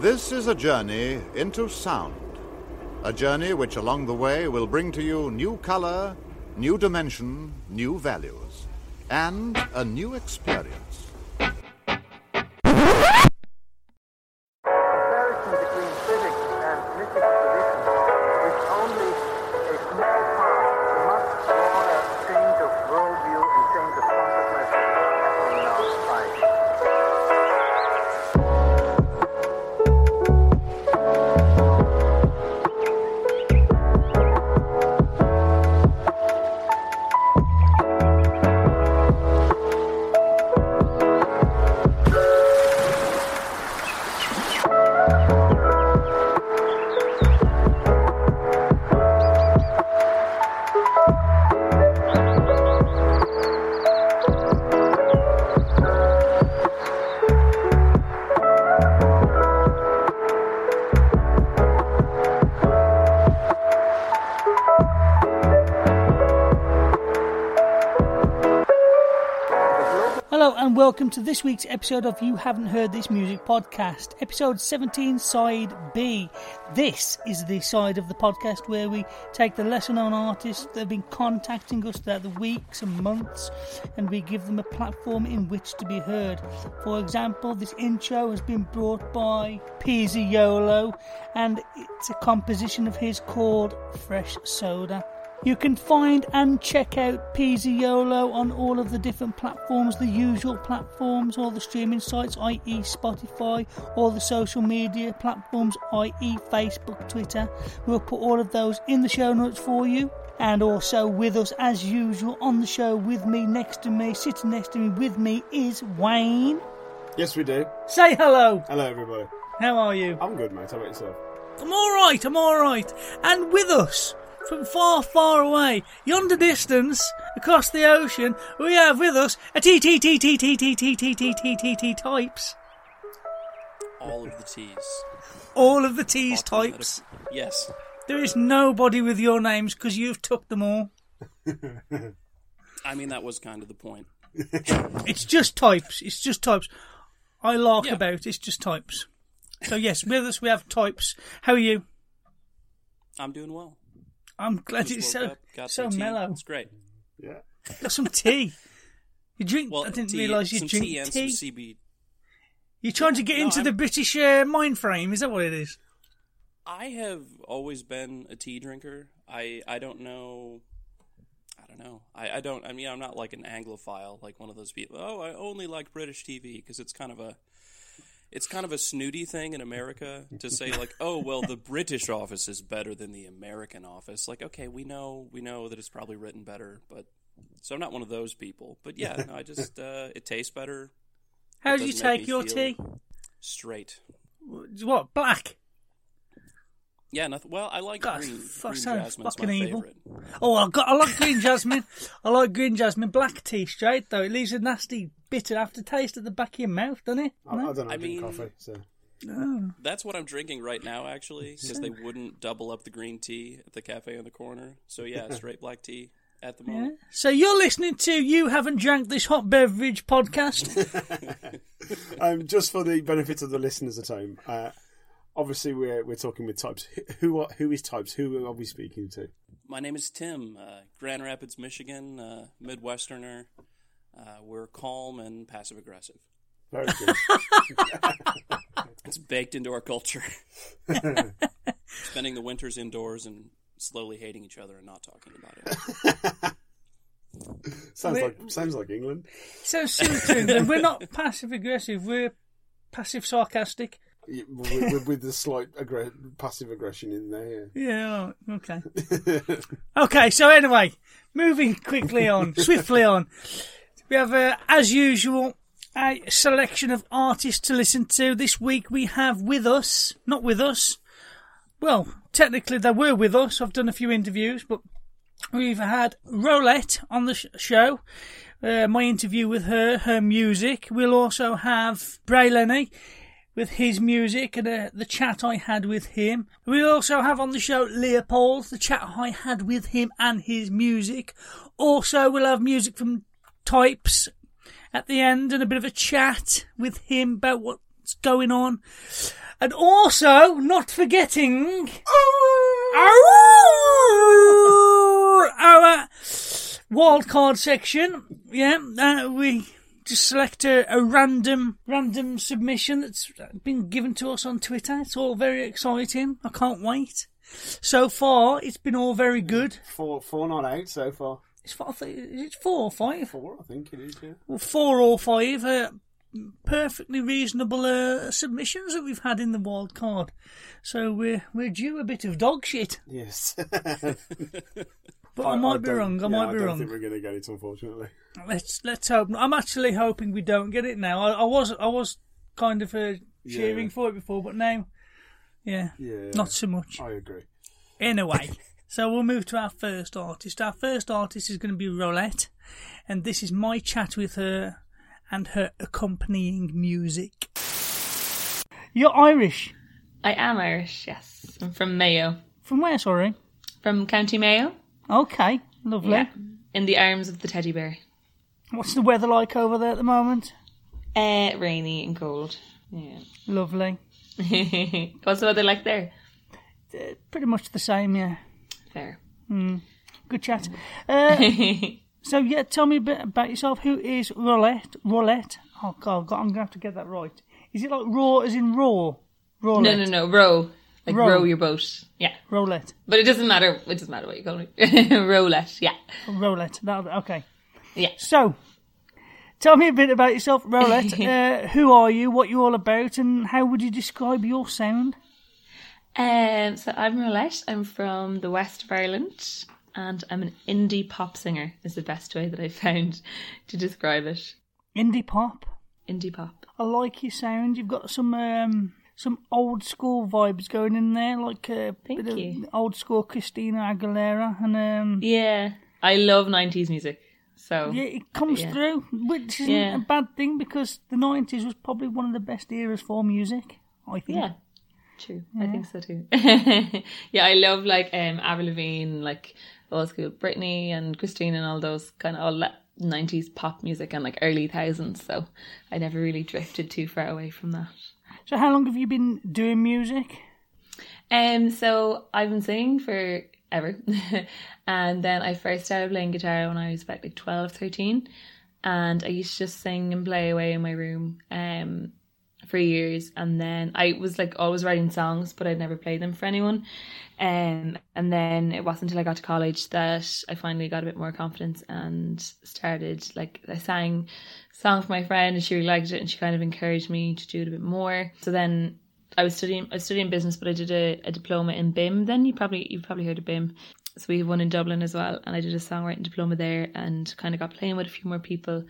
This is a journey into sound. A journey which along the way will bring to you new color, new dimension, new values, and a new experience. Welcome to this week's episode of You Haven't Heard This Music podcast, episode 17, side B. This is the side of the podcast where we take the lesser known artists that have been contacting us throughout the weeks and months and we give them a platform in which to be heard. For example, this intro has been brought by Pizziolo and it's a composition of his called Fresh Soda. You can find and check out Pizziolo on all of the different platforms, the usual platforms, all the streaming sites, i.e., Spotify, all the social media platforms, i.e., Facebook, Twitter. We'll put all of those in the show notes for you. And also with us, as usual, on the show with me, next to me, sitting next to me with me is Wayne. Yes, we do. Say hello. Hello, everybody. How are you? I'm good, mate. How about yourself? I'm all right. I'm all right. And with us, from far, far away, yonder distance, across the ocean, we have with us a T T T T T T T T T T T T types. all of the T's. All of the T's types. Yes. There is nobody with your names because you've took them all. I mean, that was kind of the point. It's just types. It's just types. I lark Yeah. about. It's just types. So yes, with us we have types. How are you? I'm doing well. I'm glad it's so up, so some mellow. It's great. Yeah. Got some tea. You drink? Well, I didn't realise you drink tea and tea. some CB. You're trying to get No, into I'm- the British uh, mind frame. Is that what it is? I have always been a tea drinker. I I don't know. I don't know. I, I don't. I mean, I'm not like an Anglophile, like one of those people. Oh, I only like British TV because it's kind of a. It's kind of a snooty thing in America to say like, oh well, the British office is better than the American office. Like, okay, we know we know that it's probably written better, but so I'm not one of those people. But yeah, no, I just uh, it tastes better. How do you take your tea? Straight. What black? Yeah, nothing. Well, I like God, green. fuck, green sounds jasmine's fucking my evil. favorite. Oh, I got. I like green jasmine. I like green jasmine. Black tea straight though. It leaves a nasty bitter aftertaste at the back of your mouth, doesn't it? I, I don't know. I, I drink mean- coffee, so That's what I'm drinking right now, actually, because they wouldn't double up the green tea at the cafe on the corner. So yeah, straight black tea at the Yeah. moment. So you're listening to You Haven't Drank This Hot Beverage podcast. um, just for the benefit of the listeners at home, uh, obviously we're we're talking with types. Who are, who is types? Who are we speaking to? My name is Tim, uh, Grand Rapids, Michigan, uh, Midwesterner. Uh, we're calm and passive aggressive. Very good. It's baked into our culture. Spending the winters indoors and slowly hating each other and not talking about it. sounds like sounds like England. So similar to England, we're not passive aggressive. We're passive sarcastic. Yeah, with, with, with the slight passive aggression in there. Yeah. oh, Okay. okay. So anyway, moving quickly on, swiftly on. We have, uh, as usual, a selection of artists to listen to. This week we have with us, not with us. Well, technically they were with us. I've done a few interviews, but we've had Rowlette on the sh- show. Uh, my interview with her, her music. We'll also have Brae Leni with his music and uh, the chat I had with him. We'll also have on the show Leopld, the chat I had with him and his music. Also, we'll have music from Types at the end and a bit of a chat with him about what's going on. And also, not forgetting our wildcard section. Yeah, uh, we just select a, a random random submission that's been given to us on Twitter. It's all very exciting. I can't wait. So far, it's been all very good. Four four not out so far. It's four, it's four or five. Four, I think it is. Yeah. Well, four or five uh, perfectly reasonable uh, submissions that we've had in the wild card. So we're we're due a bit of dog shit, Yes. but I, might be wrong. I yeah, might I be don't wrong. think we're going to get it, unfortunately. Let's let's hope. I'm actually hoping we don't get it now. I, I was I was kind of uh, cheering Yeah. for it before, but now, yeah, Yeah. not so much. I agree. Anyway, so we'll move to our first artist. Our first artist is going to be Rowlette, and this is my chat with her and her accompanying music. You're Irish. I am Irish, yes. I'm from Mayo. From where, sorry? From County Mayo. Okay, lovely. Yeah. In the arms of the teddy bear. What's the weather like over there at the moment? Uh, rainy and cold. Yeah. Lovely. What's the weather like there? Uh, pretty much the same, yeah. Fair. Good chat. Uh, so, yeah, tell me a bit about yourself. Who is Rowlette? Rowlette? Oh, God, I'm going to have to get that right. Is it like raw as in raw? Rowlette. No, no, no. Row. Like Row. row, your boat. Yeah. Rowlette. But it doesn't matter. It doesn't matter what you call it. Roulette. Yeah. Rowlette. That, okay. Yeah. So, tell me a bit about yourself, Rowlette. uh, who are you? What you all about? And how would you describe your sound? Um, so I'm Rowlette. I'm from the west of Ireland. And I'm an indie pop singer, is the best way that I found to describe it. Indie pop. Indie pop. I like your sound. You've got some um, some old school vibes going in there, like a Thank bit you. of old school Christina Aguilera, and um, Yeah. I love 90s music. So, yeah, it comes Yeah. through, which isn't Yeah. a bad thing because the nineties was probably one of the best eras for music. I think. Yeah, true. I think so too. yeah, I love like um Avril Lavigne, like old school Britney and Christine and all those kind of all that nineties pop music and like early thousands. So I never really drifted too far away from that. So, how long have you been doing music? Um, so I've been singing for ever, and then I first started playing guitar when I was about like 12, 13. and I used to just sing and play away in my room. Um, for years and then I was like always writing songs but I'd never played them for anyone um, and then it wasn't until I got to college that I finally got a bit more confidence and started like I sang song for my friend and she really liked it and she kind of encouraged me to do it a bit more so then I was studying I was studying business but I did a, a diploma in BIMM then you probably you've probably heard of BIMM so we have one in Dublin as well and I did a songwriting diploma there and kind of got playing with a few more people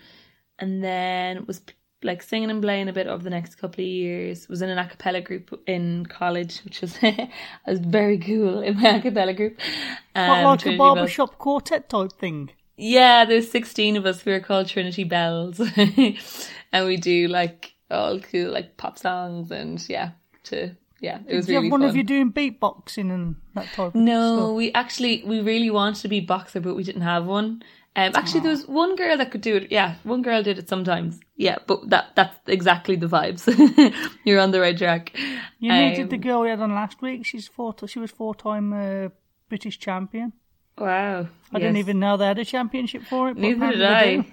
and then was like singing and playing a bit over the next couple of years. Was in an a cappella group in college, which was I was very cool in my a cappella group. What, Um, like a barbershop quartet type thing? Yeah, there's 16 of us. We're called Trinity Bells, and we do like all cool like pop songs and yeah, to yeah, it was you really have one fun. of you doing beatboxing and that type of No, stuff? we actually we really wanted to be boxer, but we didn't have one. Um, actually, there was one girl that could do it. Yeah, one girl did it sometimes. Yeah, but that that's exactly the vibes. You're on the right track. You needed Um, the girl we had on last week. She's four. She was four-time uh, British champion. Wow. I didn't even know they had a championship for it. Neither did I.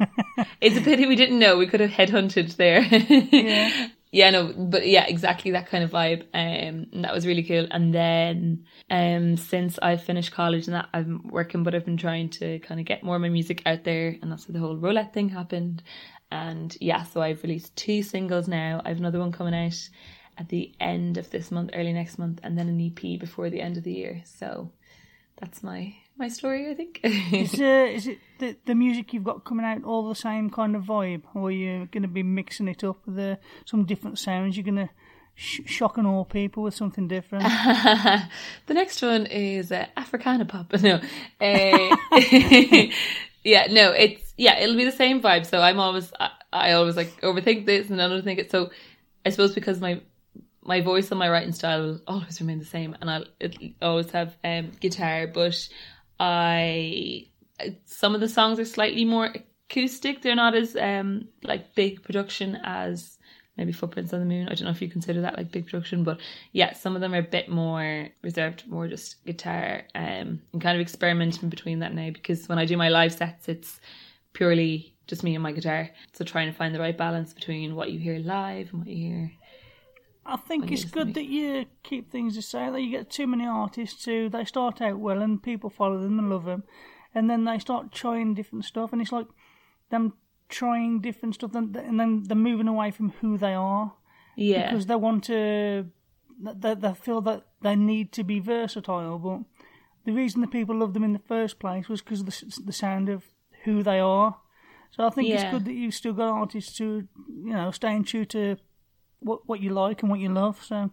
it's a pity we didn't know. We could have headhunted there. Yeah. yeah, no, but yeah, exactly that kind of vibe. Um, and that was really cool. And then, um, since I finished college and that, I'm working, but I've been trying to kind of get more of my music out there, and that's where the whole Rowlette thing happened. And yeah, so I've released two singles now. I have another one coming out at the end of this month, early next month, and then an EP before the end of the year. So that's my my story, I think. Is, uh, is it the, the music you've got coming out all the same kind of vibe, or are you going to be mixing it up with uh, some different sounds? You're going to sh- shock and awe people with something different. the next one is uh, Africana pop. No, uh, yeah, no, it's yeah, it'll be the same vibe. So I'm always, I, I always like overthink this and underthink it. So I suppose because my my voice and my writing style will always remain the same, and I'll always have um, guitar, but I some of the songs are slightly more acoustic. They're not as um like big production as maybe Footprints on the Moon. I don't know if you consider that like big production, but yeah, some of them are a bit more reserved, more just guitar, um, and kind of experimenting between that now because when I do my live sets, it's purely just me and my guitar. So trying to find the right balance between what you hear live and what you hear. I think it's good that you keep things the same. That you get too many artists who they start out well and people follow them and love them, and then they start trying different stuff, and it's like them trying different stuff, and then they're moving away from who they are Yeah, because they want to. They, they feel that they need to be versatile, but the reason the people loved them in the first place was because of the, the sound of who they are. So I think it's good that you've still got artists who, you know, staying true to what what you like and what you love. So,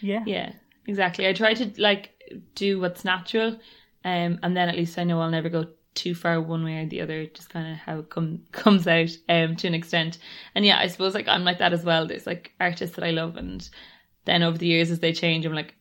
yeah, yeah, exactly. I try to like do what's natural, um, and then at least I know I'll never go too far one way or the other. Just kind of how it come comes out, um, to an extent. And yeah, I suppose like I'm like that as well. There's like artists that I love, and then over the years as they change, I'm like,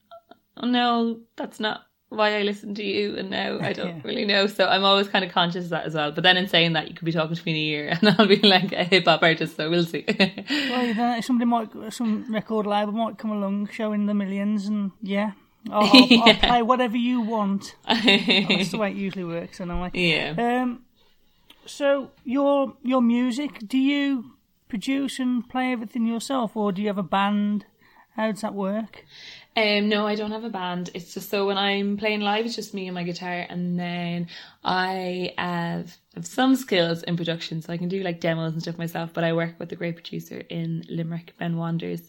oh no, that's not why I listen to you, and now I don't Yeah. really know. So I'm always kind of conscious of that as well. But then in saying that, you could be talking to me in a year, and I'll be like a hip hop artist. So we'll see. Well, you somebody might, some record label might come along showing the millions, and yeah, I'll, I'll, I'll play whatever you want. That's the way it usually works, anyway. yeah. Um, so your your music, do you produce and play everything yourself, or do you have a band? How does that work? Um, no, I don't have a band. It's just so when I'm playing live, it's just me and my guitar, and then I have, have some skills in production, so I can do like demos and stuff myself. But I work with a great producer in Limerick, Ben Wanders,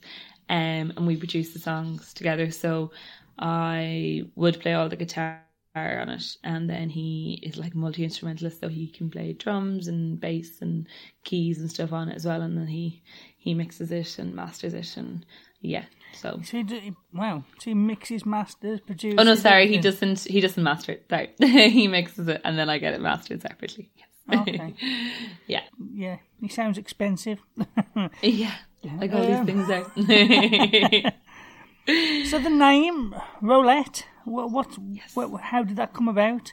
um, and we produce the songs together. So I would play all the guitar on it, and then he is like multi instrumentalist, so he can play drums and bass and keys and stuff on it as well. And then he he mixes it and masters it, and yeah, so. So he, do- wow, so he mixes, masters, produces. Oh no, sorry, he doesn't. He doesn't master it. Sorry, he mixes it and then I get it mastered separately. Yes. Okay. yeah, Yeah, he sounds expensive. yeah. Like all Um, these things are. so the name Roulette. what, what, what, how did that come about?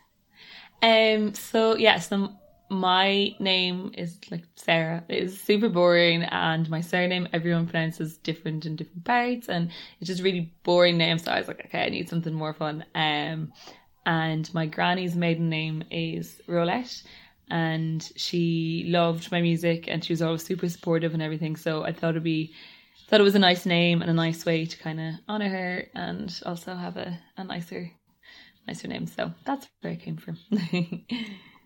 um. So yeah. So my name is like Sarah. It's super boring, and my surname everyone pronounces different in different parts, and it's just really boring name. So I was like, okay, I need something more fun. Um, and my granny's maiden name is Rowlette. and she loved my music and she was always super supportive and everything. So I thought it'd be thought it was a nice name and a nice way to kind of honor her and also have a, a nicer nicer name. So that's where I came from.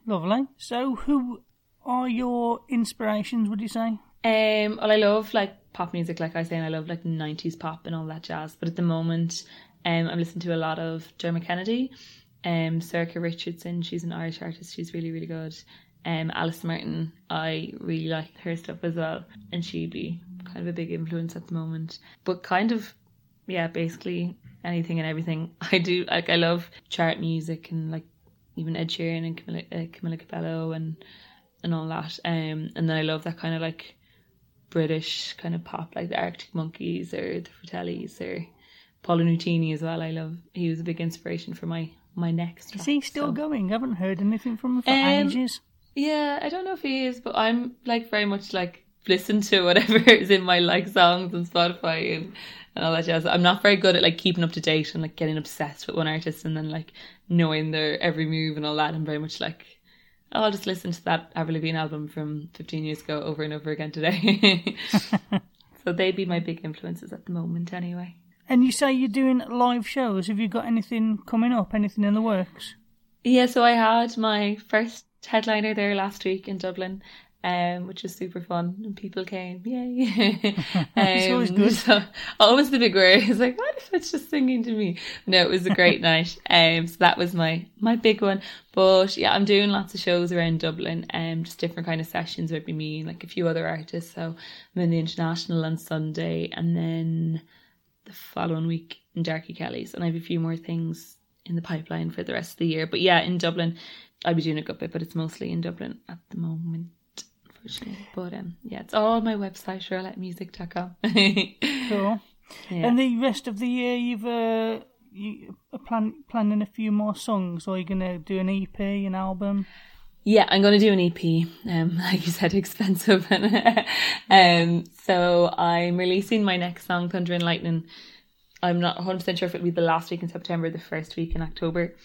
Lovely. So who are your inspirations, would you say? Um, well, I love like pop music, like I say, and I love like '90s pop and all that jazz. But at the moment, um, I'm listening to a lot of Dermot Kennedy, um, Sorcha Richardson. She's an Irish artist. She's really, really good. Um, Alice Martin, I really like her stuff as well, and she'd be kind of a big influence at the moment. But kind of, yeah, basically anything and everything. I do like. I love chart music and like even Ed Sheeran and Camila, uh, Camila Cabello and and all that. Um, and then I love that kind of like British kind of pop, like the Arctic Monkeys or the Fratellis or Paolo Nutini as well. I love. He was a big inspiration for my my next. Is track, he still so. going? I haven't heard anything from him for Um, ages. Yeah, I don't know if he is, but I'm like very much like listen to whatever is in my like songs on Spotify and, and all that jazz. I'm not very good at like keeping up to date and like getting obsessed with one artist and then like knowing their every move and all that. I'm very much like, oh, I'll just listen to that Avril Lavigne album from 15 years ago over and over again today. so they'd be my big influences at the moment, anyway. And you say you're doing live shows. Have you got anything coming up? Anything in the works? Yeah, so I had my first headliner there last week in Dublin, um, which was super fun, and people came, yay! um, It's always good. So, always the big worry is like, what if it's just singing to me? No, it was a great night. Um, so that was my my big one. But yeah, I'm doing lots of shows around Dublin, um, just different kind of sessions with me and like a few other artists. So I'm in the International on Sunday, and then the following week in Darkey Kelly's, and I have a few more things in the pipeline for the rest of the year. But yeah, in Dublin, I'll be doing a good bit, but it's mostly in Dublin at the moment. But um, yeah, it's all on my website, rowlettemusic.com. Cool. yeah. And the rest of the year, you've uh, you are plan- planning a few more songs, or are you going to do an EP, an album? Yeah, I'm going to do an EP. Um, like you said, expensive. um, so I'm releasing my next song, Thunder and Lightning. I'm not 100% sure if it'll be the last week in September, the first week in October.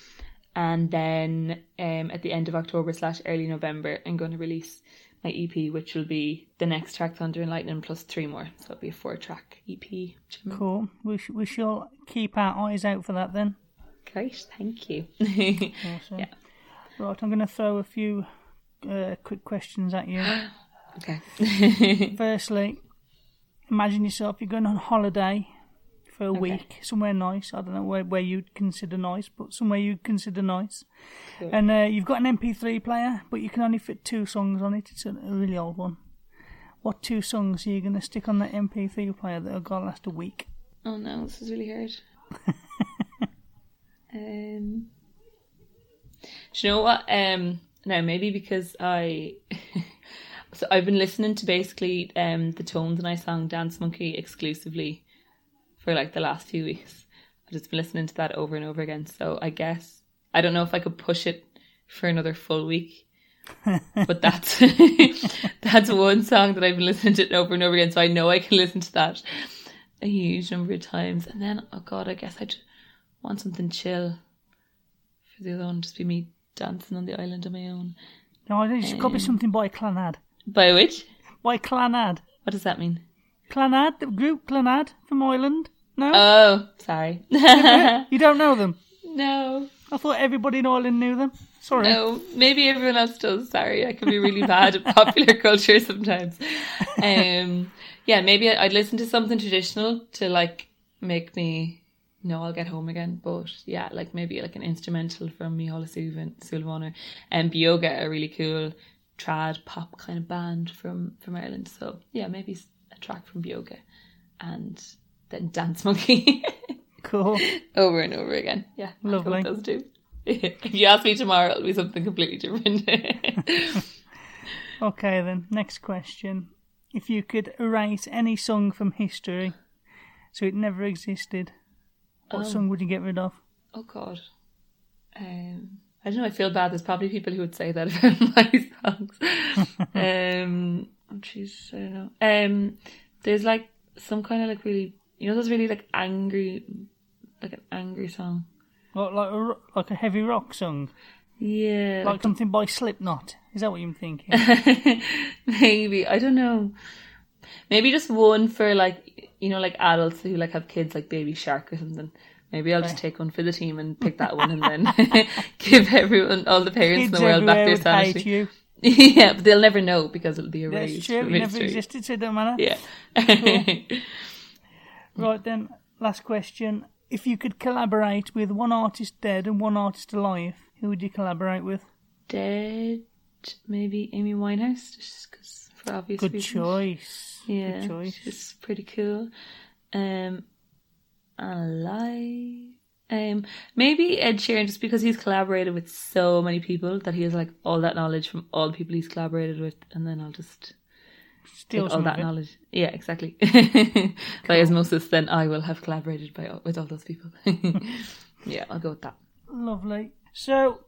And then um, at the end of October slash early November, I'm going to release my EP, which will be the next track, Thunder and Lightning, plus three more. So it'll be a four track EP. Cool. We, sh- we shall keep our eyes out for that then. Great, thank you. Awesome. Yeah. Right, I'm going to throw a few uh, quick questions at you. okay. Firstly, imagine yourself you're going on holiday for a week somewhere nice. I don't know where, where you'd consider nice, but somewhere you'd consider nice. And uh, you've got an MP3 player, but you can only fit two songs on it. It's a, really old one. What two songs are you going to stick on that MP3 player that are going to last a week? Oh no, this is really hard. um, do you know what? Um, no, maybe because I, so I've been listening to basically um the tones and I sang Dance Monkey exclusively for like the last few weeks. I've just been listening to that over and over again. So I guess I don't know if I could push it for another full week. but that's that's one song that I've been listening to over and over again, so I know I can listen to that a huge number of times. And then, oh god, I guess I'd want something chill for the other one, just be me dancing on the island on my own. No, it's got to be um, something by Clannad. By which? By Clannad. What does that mean? Clannad, the group Clannad from Ireland. No, Oh, sorry. you don't know them. no, I thought everybody in Ireland knew them. Sorry. no. Maybe everyone else does. Sorry, I can be really bad at popular culture sometimes. Um, yeah, maybe I'd listen to something traditional to like make me know I'll get home again. But yeah, like maybe like an instrumental from Mihala Sulvaner and Beoga, a really cool trad pop kind of band from from Ireland. So yeah, maybe track from Beoga and then Dance Monkey Cool. over and over again. Yeah, Lovely. Those two. if you ask me tomorrow, it'll be something completely different. Okay, then. Next question. If you could erase any song from history so it never existed, what Oh. song would you get rid of? oh God. Um, I don't know. I feel bad. There's probably people who would say that about my songs. um, oh jeez, I don't know. Um, there's like some kind of like really, you know, those really like angry, like an angry song. Like, like, a, like a heavy rock song? Yeah, Like something by Slipknot? Is that what you're thinking? maybe I don't know. Maybe just one for like you know like adults who like have kids like Baby Shark or something. Maybe I'll just take one for the team and pick that one and then give everyone all the parents in the world back their sanity. yeah, but they'll never know because it'll be That's erased. true. It never existed, so it don't matter. Yeah. Right then, last question. If you could collaborate with one artist dead and one artist alive, who would you collaborate with? Dead, maybe Amy Winehouse, just because for obvious Good reasons. choice. Yeah, Good choice. she's pretty cool. Um, alive. Um, maybe Ed Sheeran, just because he's collaborated with so many people that he has like all that knowledge from all the people he's collaborated with, and then I'll just Steal all that knowledge. Yeah, exactly. By osmosis, then I will have collaborated by with all those people. yeah, I'll go with that. Lovely. So,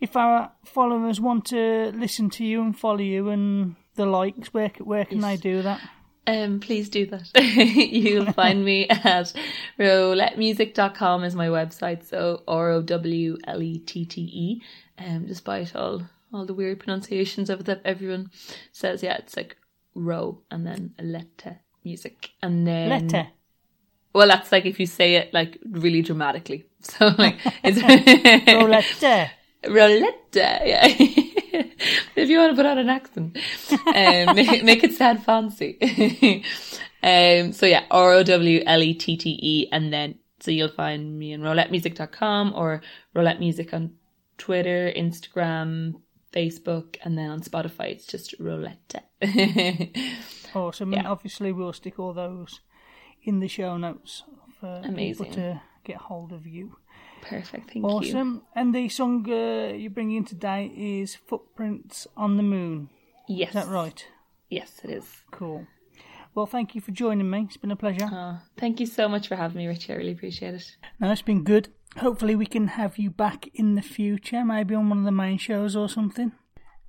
if our followers want to listen to you and follow you and the likes, where where can they do that? Um, please do that. You'll find me at rowlettemusic.com is my website. So R O W L E T T E. Um, despite all all the weird pronunciations of it that everyone says, yeah, it's like row and then lette music and then Letter. Well, that's like if you say it like really dramatically. So like it's letter. Roulette, yeah. if you want to put on an accent, um, make, make it sound fancy. um, so yeah, R O W L E T T E, and then so you'll find me on rowlettemusic.com or Rowlette music on Twitter, Instagram, Facebook, and then on Spotify it's just Rowlette. Awesome. Yeah. And obviously, we'll stick all those in the show notes for Amazing. people to get hold of you. Perfect, thank you. Awesome. And the song uh, you're bringing in today is Footprints on the Moon. Yes, Is that right? Yes, it is. Cool. Well, thank you for joining me. It's been a pleasure. Oh, thank you so much for having me, Richie. I really appreciate it. No, it's been good. Hopefully, we can have you back in the future, maybe on one of the main shows or something.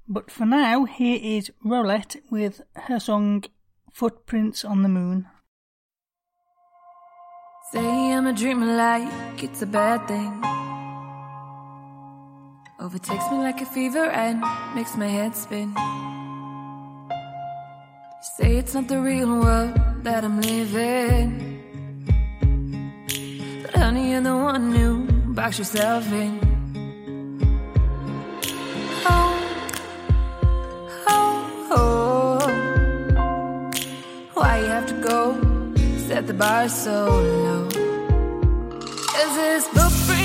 But for now, here is Rowlette with her song Footprints on the Moon. Say I'm a dreamer like it's a bad thing. Overtakes me like a fever and makes my head spin. Say it's not the real world that I'm living. But honey, you're the one who box yourself in. The bar so low. Is this footprints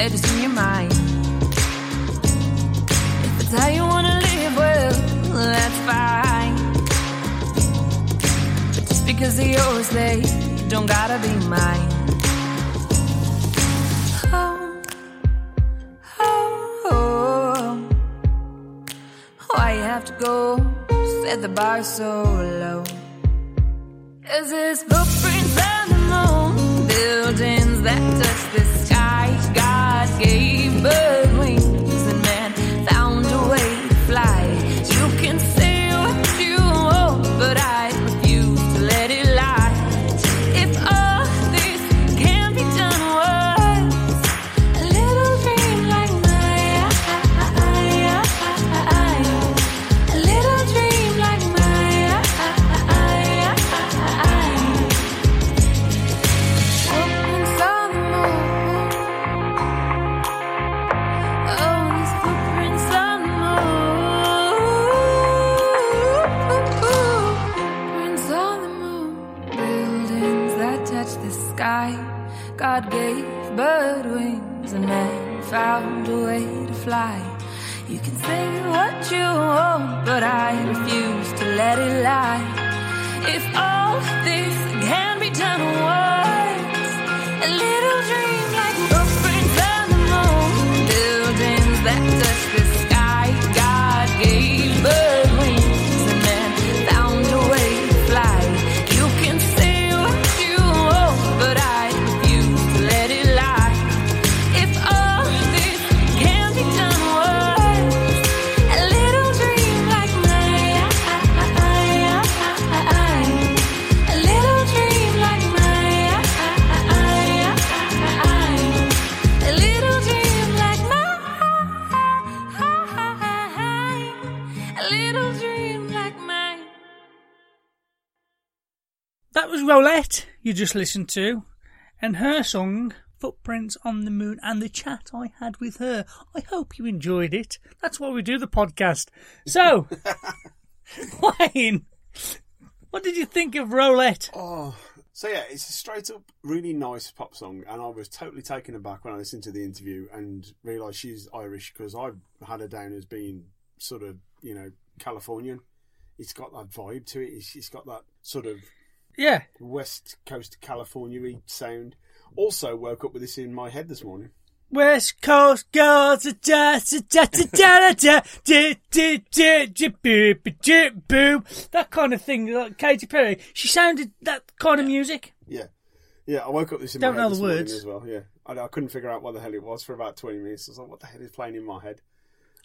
exist, in your mind. If it's how you wanna live, well, that's fine. But just because they're yours, they don't gotta be mine. Oh, oh, oh. Why you have to go? Set the bar so low. Is this footprints on the moon? Buildings that touch the but I refuse to let it lie. If all this can be done once, a little That was Rowlette you just listened to, and her song Footprints on the Moon, and the chat I had with her. I hope you enjoyed it. That's why we do the podcast. So, Wayne, what did you think of Rowlette? Oh, So yeah, it's a straight up really nice pop song, and I was totally taken aback when I listened to the interview and realised she's Irish because I've had her down as being sort of you know Californian. It's got that vibe to it. It's, it's got that sort of Yeah. West Coast California sound. Also woke up with this in my head this morning. West Coast girls, da da da da da da da da da da boo boo boo. That kind of thing, like Katy Perry. She sounded that kind of music. Yeah, yeah. I woke up this in Don't my head know the this morning words. as well. Yeah, I, I couldn't figure out what the hell it was for about twenty minutes. I was like, "What the hell is playing in my head?"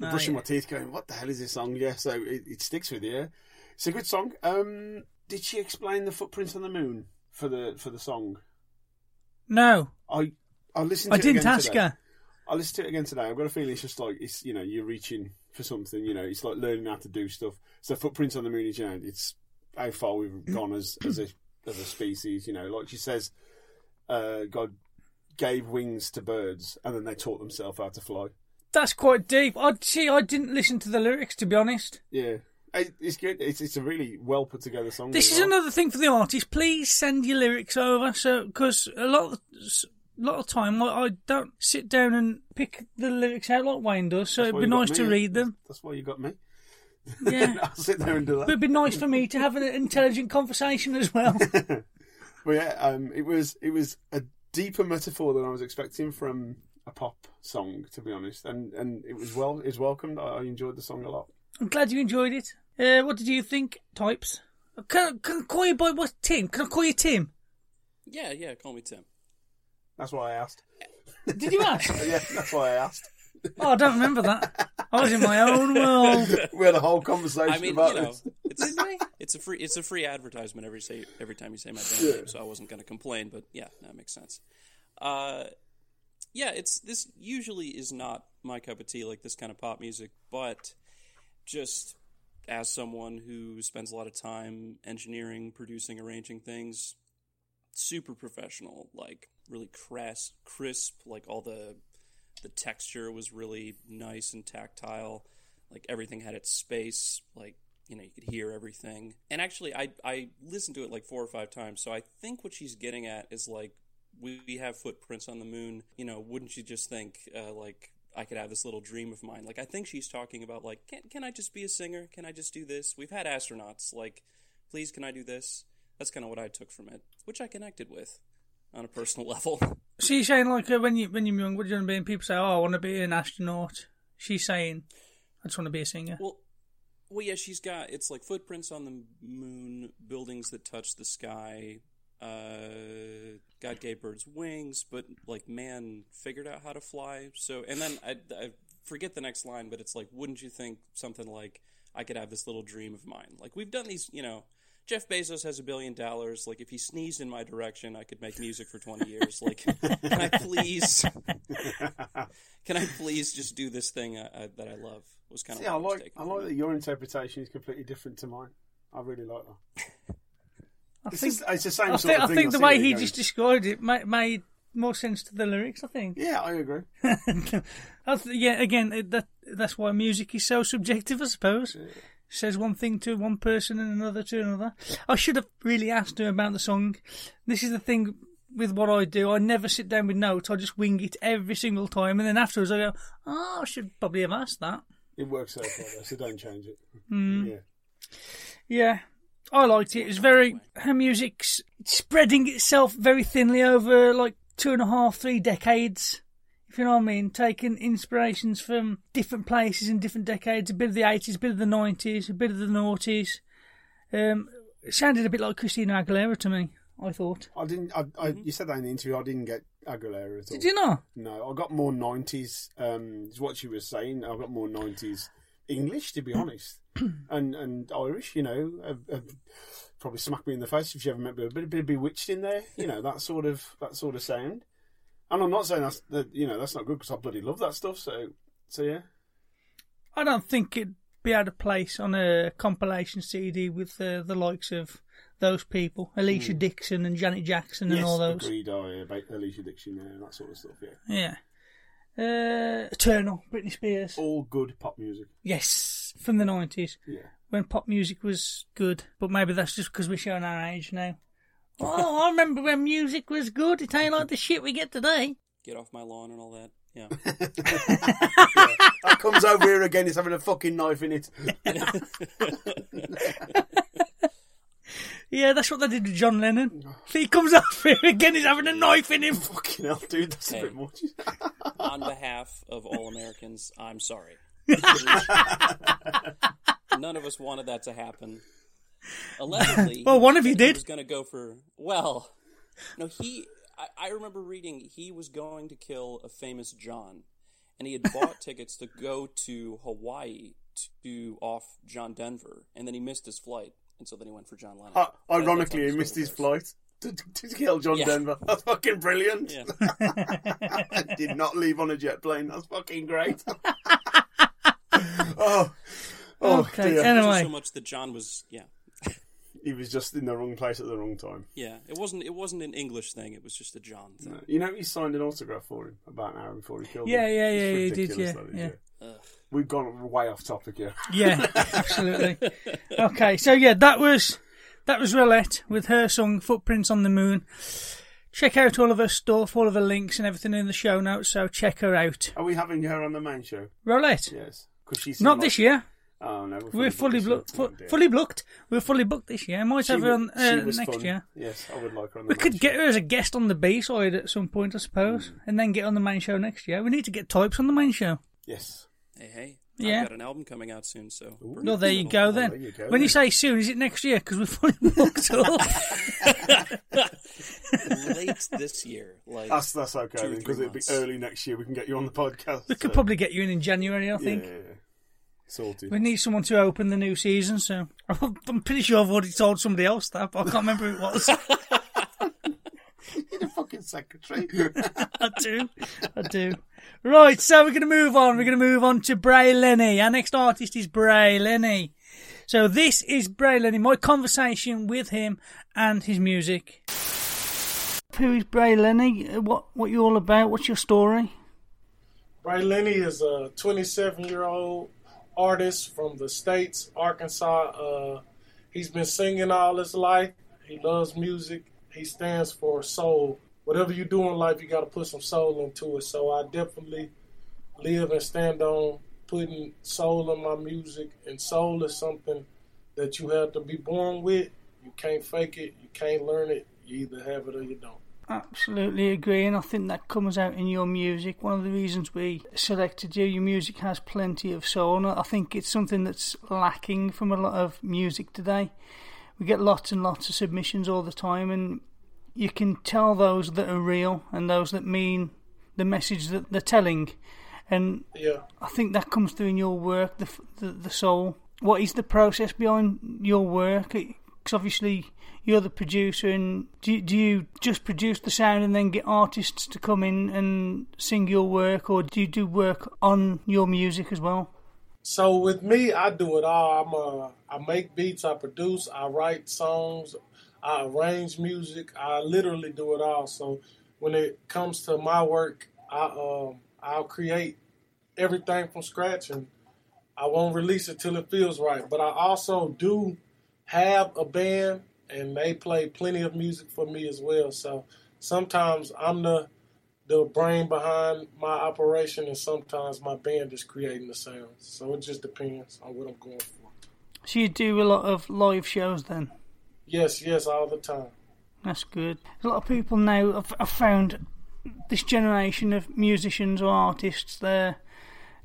I'm Oh, brushing yeah. my teeth, going, "What the hell is this song?" Yeah, so it, it sticks with you. It's a good song. Um, did she explain the footprints on the moon for the for the song? No, I I listened. I it didn't ask today. her. I listened to it again today. I've got a feeling it's just like it's you know you're reaching for something. You know, it's like learning how to do stuff. So footprints on the moon is you know it's how far we've gone as as a as a species. You know, like she says, uh, God gave wings to birds, and then they taught themselves how to fly. That's quite deep. I see. I didn't listen to the lyrics to be honest. Yeah, it's good. It's it's a really well put together song. This is well. another thing for the artist. Please send your lyrics over, so because a lot of a lot of time I, I don't sit down and pick the lyrics out like Wayne does. So it'd be nice me, to read them. That's why you got me. Yeah, I'll sit there and do that. but it'd be nice for me to have an intelligent conversation as well. But yeah, um, it was it was a deeper metaphor than I was expecting from a pop song, to be honest, and and it was well it was welcomed. I, I enjoyed the song a lot. I'm glad you enjoyed it. Uh, what did you think, types? Can, can I call you by what Tim? Can I call you Tim? Yeah, yeah. Call me Tim. That's why I asked. Did you ask? yeah, that's why I asked. Oh, I don't remember that. I was in my own world. We had a whole conversation I mean, about you know, this. it's it's a free it's a free advertisement every say every time you say my band Yeah. name, so I wasn't going to complain. But yeah, that makes sense. Uh, yeah, it's this usually is not my cup of tea, like this kind of pop music, but just as someone who spends a lot of time engineering, producing, arranging things, super professional, like really crass, crisp, like all the the texture was really nice and tactile. Like everything had its space, like you know, you could hear everything. And actually I I listened to it like four or five times, so I think what she's getting at is like we have footprints on the moon, you know, wouldn't you just think uh, like I could have this little dream of mine. Like I think she's talking about like can can I just be a singer? Can I just do this? We've had astronauts like please can I do this? That's kind of what I took from it, which I connected with on a personal level. You're saying like uh, when you when you're young, what do you want to be? And people say, "Oh, I want to be an astronaut." She's saying, "I just want to be a singer." Well, well, yeah, she's got it's like footprints on the moon, buildings that touch the sky. Uh, God gave birds wings, but like man figured out how to fly. So, and then I, I forget the next line, but it's like, wouldn't you think something like I could have this little dream of mine? Like we've done these, you know. Jeff Bezos has a billion dollars. Like, if he sneezed in my direction, I could make music for twenty years. Like, can I please, can I please just do this thing uh, uh, that I love? Was kind of Yeah, I like I like that your interpretation is completely different to mine. I really like that. I It's, think just, it's the same I sort think, of I think the way he just described it ma- made more sense to the lyrics. I think. Yeah, I agree. I th- yeah, again, that that's why music is so subjective, I suppose. Says one thing to one person and another to another. I should have really asked her about the song. This is the thing with what I do. I never sit down with notes. I just wing it every single time, and then afterwards I go, "Oh, I should probably have asked that." It works out like that, so don't change it. Hmm. Yeah. Yeah, I liked it. It was very her music's spreading itself very thinly over like two and a half, three decades. If you know what I mean, taking inspirations from different places in different decades, a bit of the eighties, a bit of the nineties, a bit of the noughties. Um, it sounded a bit like Christina Aguilera to me. I thought. I didn't. I, I, you said that in the interview. I didn't get Aguilera at all. Did you not? No, I got more nineties. Um, is what she was saying. I got more nineties English, to be honest, and and Irish. You know, uh, uh, probably smack me in the face if you ever met me. A bit, a bit of B*Witched in there. You know, that sort of that sort of sound. And I'm not saying that's that. You know, that's not good because I bloody love that stuff. So so yeah. I don't think it'd be out of place on a compilation CD with uh, the likes of those people, Alesha Dixon and Janet Jackson and yes, all those. agreed. I about Alesha Dixon and that sort of stuff. Yeah, Yeah. Uh, Eternal, Britney Spears. all good pop music. Yes, from the 90s, Yeah. when pop music was good. But maybe that's just because we're showing our age now. Oh, I remember when music was good. It ain't like the shit we get today. Get off my lawn and all that. Yeah. That comes over here again. It's having a fucking knife in it. Yeah, that's what they did to John Lennon. Oh. He comes up here again, he's having a knife in him. fucking hell, dude. That's Hey. a bit much. On behalf of all Americans, I'm sorry. None of us wanted that to happen. Allegedly, Well, one of you he did. was going to go for well. No, he. I, I remember reading he was going to kill a famous John, and he had bought tickets to go to Hawaii to off John Denver, and then he missed his flight, and so then he went for John Lennon. Uh, That- that's how ironically, he missed his flight to, to kill John Yeah. Denver. That's fucking brilliant. Yeah. Did not leave on a jet plane. That's fucking great. oh, oh Okay, dear. anyway. So much that John was yeah He was just in the wrong place at the wrong time. yeah it wasn't it wasn't an English thing it was just a John thing. You know, he signed an autograph for him about an hour before he killed Yeah, him. yeah, It's yeah, he did, ridiculous, yeah, that is, yeah. We've gone way off topic here. Yeah, absolutely. Okay, so yeah, that was that was Rowlette with her song "Footprints on the Moon." Check out all of her stuff, all of her links, and everything in the show notes. So check her out. Are we having her on the main show? Rowlette, Yes. Because she's not this year. Oh no, We're fully booked. booked. Oh, Fu- fully booked. We're fully booked this year. Might She have her on uh, next fun. year. Yes, I would like her on the We could show. get her as a guest on the B side at some point, I suppose, Hmm. and then get on the main show next year. We need to get types on the main show. Yes. Hey, hey. Yeah. I've got an album coming out soon, so. bring Well, it there you go then. there you go when you say soon, is it next year? Because we're fully booked up. Late this year. Like, That's that's okay Two or then, because it'll be early next year. We can get you on the podcast. we could probably get you in in January, I yeah, think. yeah, yeah. sorted. We need someone to open the new season, so I'm pretty sure I've already told somebody else that, but I can't remember who it was. You're the fucking secretary. I do, I do. Right, so we're going to move on. We're going to move on to Brae Leni. Our next artist is Brae Leni. So this is Brae Leni. My conversation with him and his music. Who is Brae Leni? What what you all about? What's your story? Brae Leni is a 27 year old artist from the states, Arkansas. Uh, he's been singing all his life. He loves music. He stands for soul. Whatever you do in life, you got to put some soul into it. So I definitely live and stand on putting soul in my music. And soul is something that you have to be born with. You can't fake it. You can't learn it. You either have it or you don't. Absolutely agree, and I think that comes out in your music. One of the reasons we selected you, your music has plenty of soul, and I think it's something that's lacking from a lot of music today. We get lots and lots of submissions all the time, and you can tell those that are real and those that mean the message that they're telling. And Yeah. I think that comes through in your work, the the, the soul. What is the process behind your work? Because obviously you're the producer, and do do you just produce the sound and then get artists to come in and sing your work, or do you do work on your music as well? So with me, I do it all. I'm uh, I make beats, I produce, I write songs, I arrange music. I literally do it all. So when it comes to my work, I um I'll create everything from scratch, and I won't release it till it feels right. But I also do have a band, and they play plenty of music for me as well. So sometimes I'm the the brain behind my operation, and sometimes my band is creating the sounds. So it just depends on what I'm going for. So you do a lot of live shows then. Yes, yes, all the time. That's good. A lot of people now have, have found this generation of musicians or artists, they're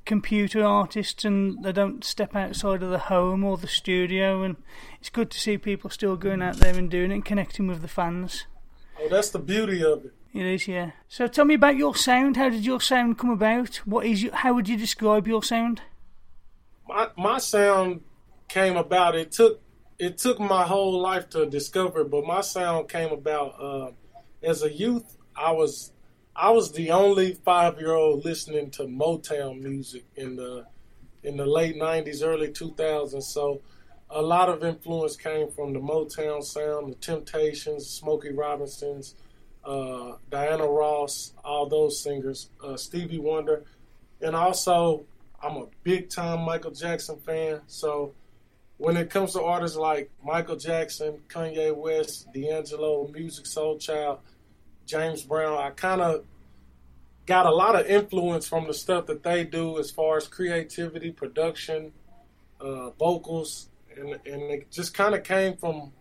computer artists and they don't step outside of the home or the studio. And it's good to see people still going out there and doing it and connecting with the fans. Oh, that's the beauty of it. It is, yeah. So tell me about your sound. How did your sound come about? What is your, how would you describe your sound? My my sound came about. It took it took my whole life to discover, but my sound came about uh, as a youth. I was I was the only five year old listening to Motown music in the in the late '90s, early 2000s. So a lot of influence came from the Motown sound, the Temptations, Smokey Robinsons, uh, Diana Ross, all those singers, uh, Stevie Wonder, and also I'm a big time Michael Jackson fan. So when it comes to artists like Michael Jackson, Kanye West, D'Angelo, Musiq Soulchild, James Brown, I kind of got a lot of influence from the stuff that they do as far as creativity, production, uh, vocals, and, and it just kind of came from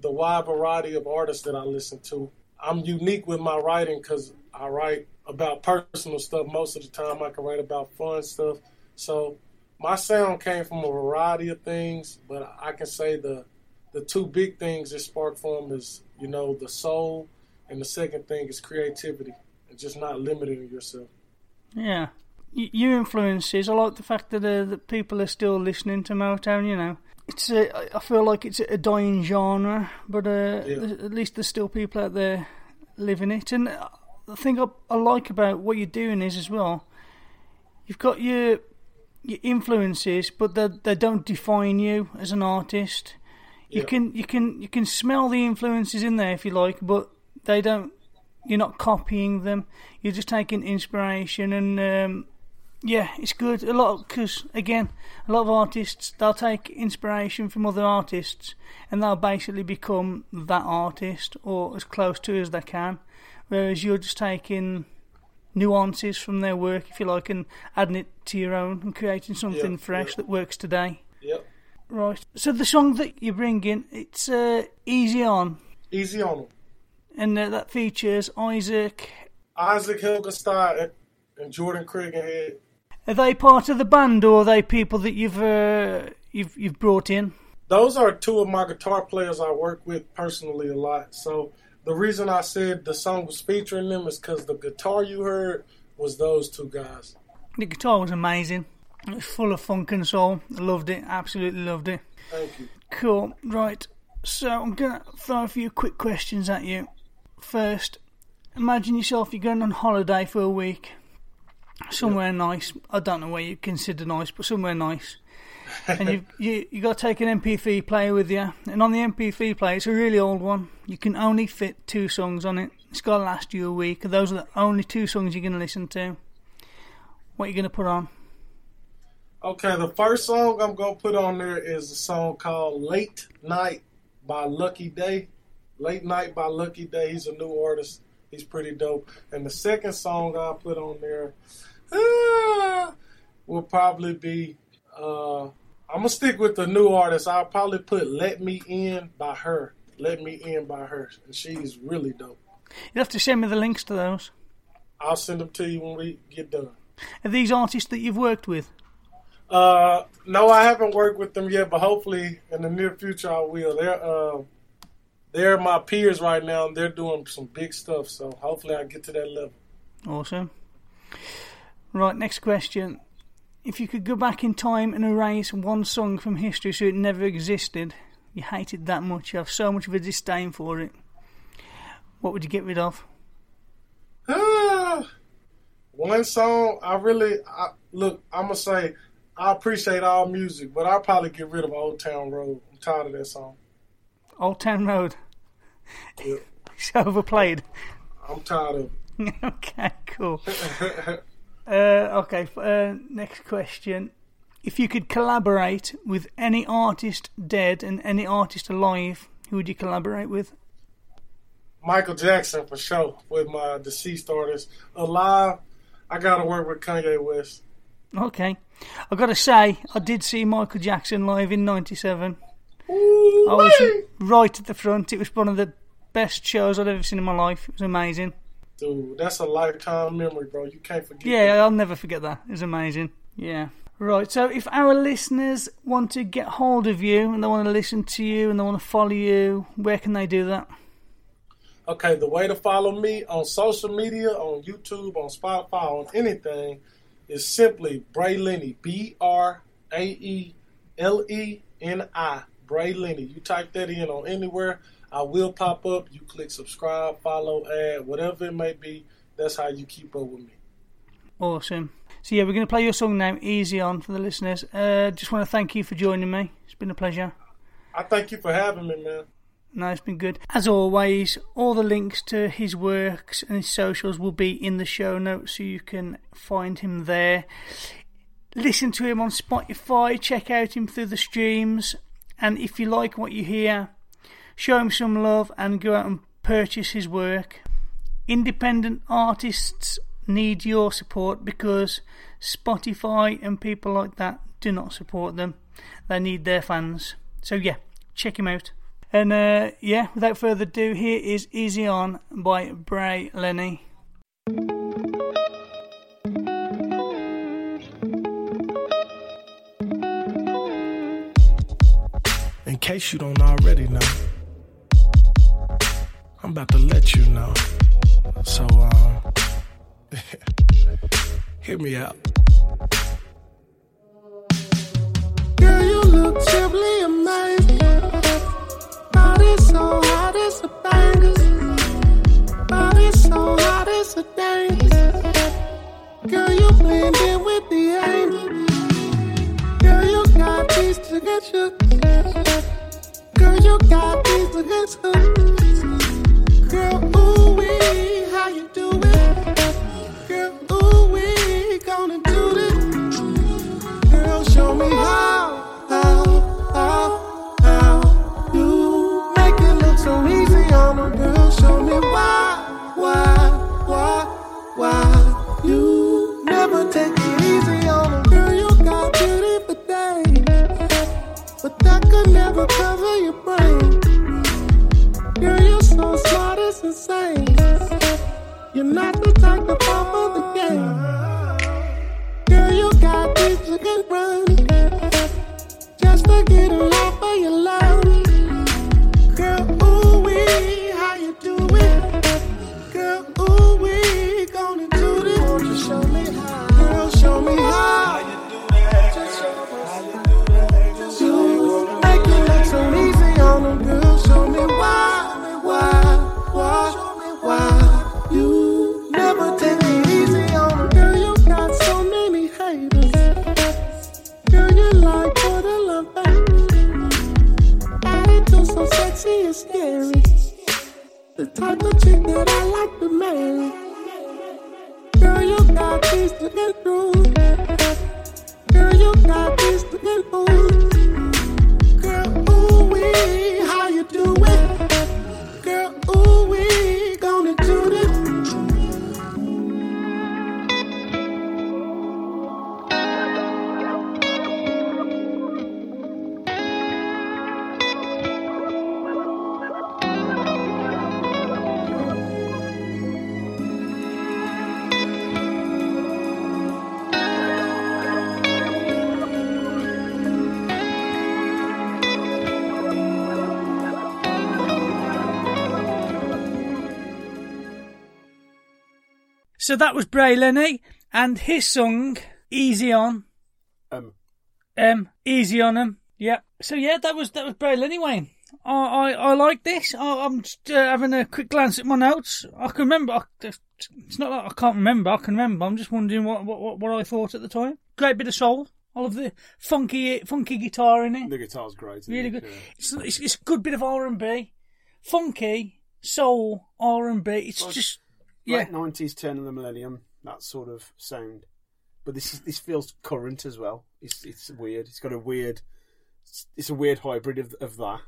the wide variety of artists that I listen to. I'm unique with my writing because I write about personal stuff most of the time. I can write about fun stuff. So my sound came from a variety of things, but I can say the the two big things that spark from is you know the soul, and the second thing is creativity, and just not limiting yourself. Yeah. Y- Your influences, I like the fact that, uh, that people are still listening to Motown, you know. It's a, I- I feel like it's a dying genre, but uh, Yeah. at least there's still people out there living it. And uh, the thing I, I like about what you're doing is as well, you've got your your influences, but they they don't define you as an artist. You Yeah. can you can you can smell the influences in there if you like, but they don't. You're not copying them. You're just taking inspiration, and um, yeah, it's good. A lot because again, a lot of artists they'll take inspiration from other artists, and they'll basically become that artist or as close to as they can. Whereas you're just taking nuances from their work, if you like, and adding it to your own and creating something Yeah, fresh yeah. that works today. Yep, Right. So the song that you bring in, it's uh, "Easy On," easy on and uh, that features Isaac. Isaac Hilgenstein and, and Jordan Craigenhead. Are they part of the band, or are they people that you've uh, you've you've brought in? Those are two of my guitar players I work with personally a lot. So the reason I said the song was featuring them is because the guitar you heard was those two guys. The guitar was amazing. It was full of funk and soul. I loved it. Absolutely loved it. Thank you. Cool. Right. So I'm gonna throw a few quick questions at you. First, imagine yourself you're going on holiday for a week, somewhere nice. I don't know where you consider nice, but somewhere nice. and you you you got to take an MP3 player with you. And on the MP3 player, it's a really old one. You can only fit two songs on it. It's got to last you a week. And those are the only two songs you're going to listen to. What are you going to put on? Okay, the first song I'm gonna put on there is a song called "Late Night" by Lucky Daye. "Late Night" by Lucky Daye. He's a new artist. He's pretty dope. And the second song I'll put on there ah, will probably be. Uh, I'm gonna stick with the new artist. I'll probably put "Let Me In" by her. "Let Me In" by her, and she's really dope. You have to send me the links to those. I'll send them to you when we get done. Are these artists that you've worked with? Uh, no, I haven't worked with them yet, but hopefully in the near future I will. They're uh, they're my peers right now, and they're doing some big stuff. So hopefully I get to that level. Awesome. Right, next question. If you could go back in time and erase one song from history so it never existed, you hate it that much, you have so much of a disdain for it, what would you get rid of? Ah, One song I really I, look. I'm gonna say I appreciate all music, but I'll probably get rid of Old Town Road. I'm tired of that song. Old Town Road. It's overplayed. I'm tired of it. okay, cool. uh, okay, uh, next question. If you could collaborate with any artist dead and any artist alive, who would you collaborate with? Michael Jackson for sure with my deceased artist. Alive, I gotta work with Kanye West. Okay. I've got to say, I did see Michael Jackson live in 97. Ooh, I was right at the front. It was one of the best shows I've ever seen in my life. It was amazing. Dude, that's a lifetime memory, bro. You can't forget. Yeah, that. I'll never forget that. It's amazing. Yeah. Right, so if our listeners want to get hold of you and they want to listen to you and they want to follow you, where can they do that? Okay, the way to follow me on social media, on YouTube, on Spotify, on anything, is simply Brae Leni. B R A E L E N I. Brae Leni. You type that in on anywhere, I will pop up. You click subscribe, follow, add, whatever it may be. That's how you keep up with me. Awesome. So yeah, we're going to play your song now, Easy On, for the listeners. Uh, just want to thank you for joining me. It's been a pleasure. I thank you for having me, man. No, it's been good. As always, all the links to his works and his socials will be in the show notes so you can find him there. Listen to him on Spotify, check out him through the streams. And if you like what you hear, show him some love and go out and purchase his work. Independent artists need your support because Spotify and people like that do not support them. They need their fans. So, yeah, check him out. And uh, yeah, without further ado, here is Easy On by Brae Leni. In case you don't already know, I'm about to let you know. So, um, hear me out. Girl, you look simply amazing. Body so hot, it's a bangers. Body so hot, it's a dance. Girl, you blend in with the angels. Girl, you got these to get you. Girl, you got these to get you. Smart. You're not the type to fall for the game. Girl, you got this, you can run. So that was Brae Leni and his song Easy On. Um, Um, easy on him. Yep. So yeah, that was that was Brae Leni Wayne. I I, I like this. I, I'm just uh, having a quick glance at my notes. I can remember. I, it's not like I can't remember. I can remember. I'm just wondering what what what, I thought at the time. Great bit of soul. I love the funky funky guitar in it. the guitar's great. Really it? good. Yeah. It's, it's it's a good bit of R and B, funky soul R and B. It's just yeah. Late nineties, turn of the millennium, that sort of sound. But this is, this feels current as well. It's it's weird. It's got a weird. It's, a weird hybrid of of that,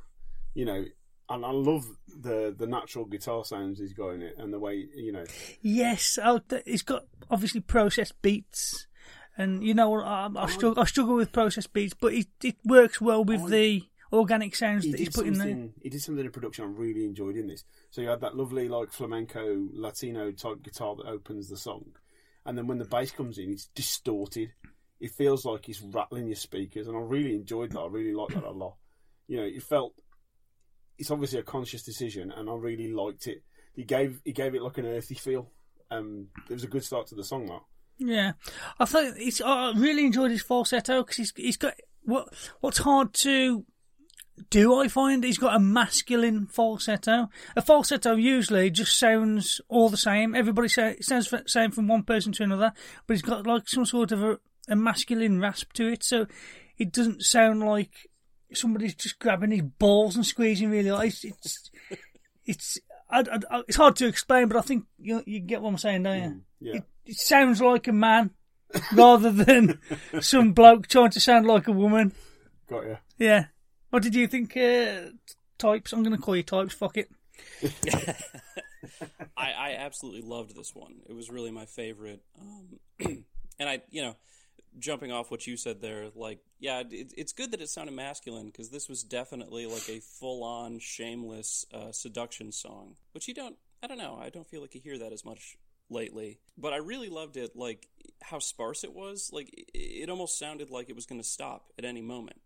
you know. And I love the the natural guitar sounds he's got in it, and the way you know. Yes, oh, it's got obviously processed beats, and you know I, I oh, struggle. I struggle with processed beats, but it it works well with oh, the organic sounds He that he's putting there. He did something in production I really enjoyed in this. So you had that lovely like flamenco Latino type guitar that opens the song, and then when the bass comes in, it's distorted. It feels like he's rattling your speakers, and I really enjoyed that. I really liked that a lot. You know, it felt. It's obviously a conscious decision, and I really liked it. He gave he gave it like an earthy feel. Um, it was a good start to the song. That Yeah, I thought it's. I really enjoyed his falsetto because he's he's got what what's hard to do. I find he's got a masculine falsetto. A falsetto usually just sounds all the same. Everybody say, sounds the same from one person to another, but he's got like some sort of a, a masculine rasp to it, so it doesn't sound like somebody's just grabbing his balls and squeezing really. hard. It's it's it's, I, I, it's hard to explain, but I think you you get what I'm saying, don't you? Mm, yeah. It, it sounds like a man rather than some bloke trying to sound like a woman. got you. Yeah, What did you think, uh, Types? I'm going to call you Types, fuck it. I, I absolutely loved this one. It was really my favorite. Um, and I, you know, jumping off what you said there, like, yeah, it, it's good that it sounded masculine because this was definitely like a full-on shameless uh, seduction song, which you don't. I don't know. I don't feel like you hear that as much lately. But I really loved it, like how sparse it was. Like it, it almost sounded like it was going to stop at any moment.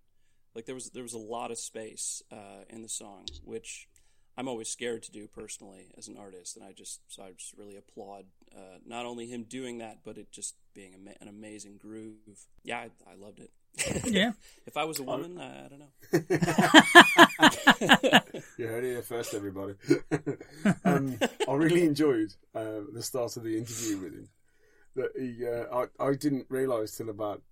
Like there was there was a lot of space uh, in the song, which I'm always scared to do personally as an artist, and I just so I just really applaud uh, not only him doing that, but it just being ama- an amazing groove. Yeah, I, I loved it. Yeah. if I was a woman, I, I don't know. you heard it here first, everybody. um, I really enjoyed uh, the start of the interview with him. That he, uh, I, I didn't realise till about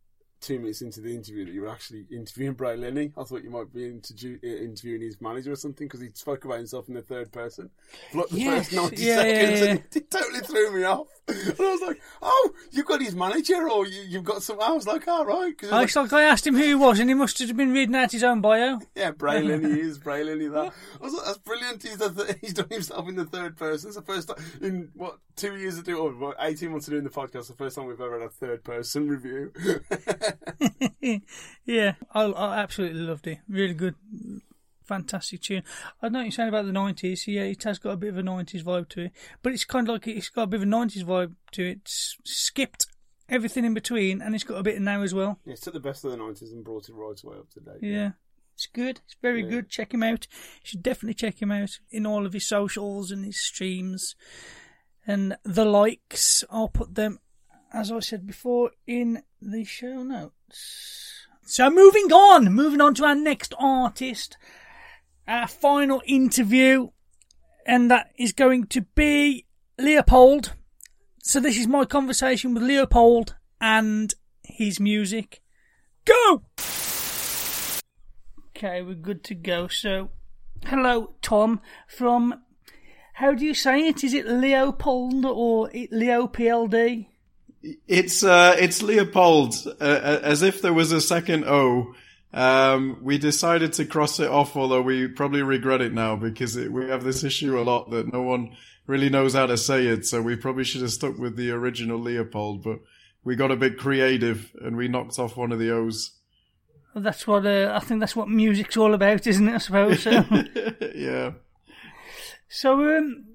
two minutes into the interview that you were actually interviewing Brae Leni. I thought you might be interview, uh, interviewing his manager or something because he spoke about himself in the third person. For like the Yes, first 90 yeah, seconds, yeah, yeah. and it totally threw me off. And I was like, oh, you've got his manager or you, you've got some. I was like, all right. Cause I, it's like I asked him who he was, and he must have been reading out his own bio. yeah, Brae Leni is Brae Leni. That I was like, that's brilliant. He's, the, he's done himself in the third person. It's the first time in what two years of doing, or what, eighteen months of doing the podcast. The first time we've ever had a third person review. yeah, I, I absolutely loved it. Really good, fantastic tune. I know you're saying about the nineties. Yeah, it has got a bit of a nineties vibe to it, but it's kind of like it's got a bit of a nineties vibe to it. It's skipped everything in between, and it's got a bit of now as well. yeah, it's took the best of the nineties and brought it right away up to date. Yeah. It's good. It's very Yeah. good. Check him out. You should definitely check him out in all of his socials and his streams and the likes. I'll put them, as I said before, in the show notes. So moving on, moving on to our next artist, our final interview, and that is going to be Leopld. So this is my conversation with Leopld and his music. Go! Okay, we're good to go. So, hello, Tom from. How do you say it? Is it Leopold or Leo PLD? It's uh, it's Leopold, uh, as if there was a second O. Um, we decided to cross it off, although we probably regret it now because it, we have this issue a lot that no one really knows how to say it. So we probably should have stuck with the original Leopold, but we got a bit creative and we knocked off one of the O's. That's what uh, I think. That's what music's all about, isn't it? I suppose. So, yeah. so um,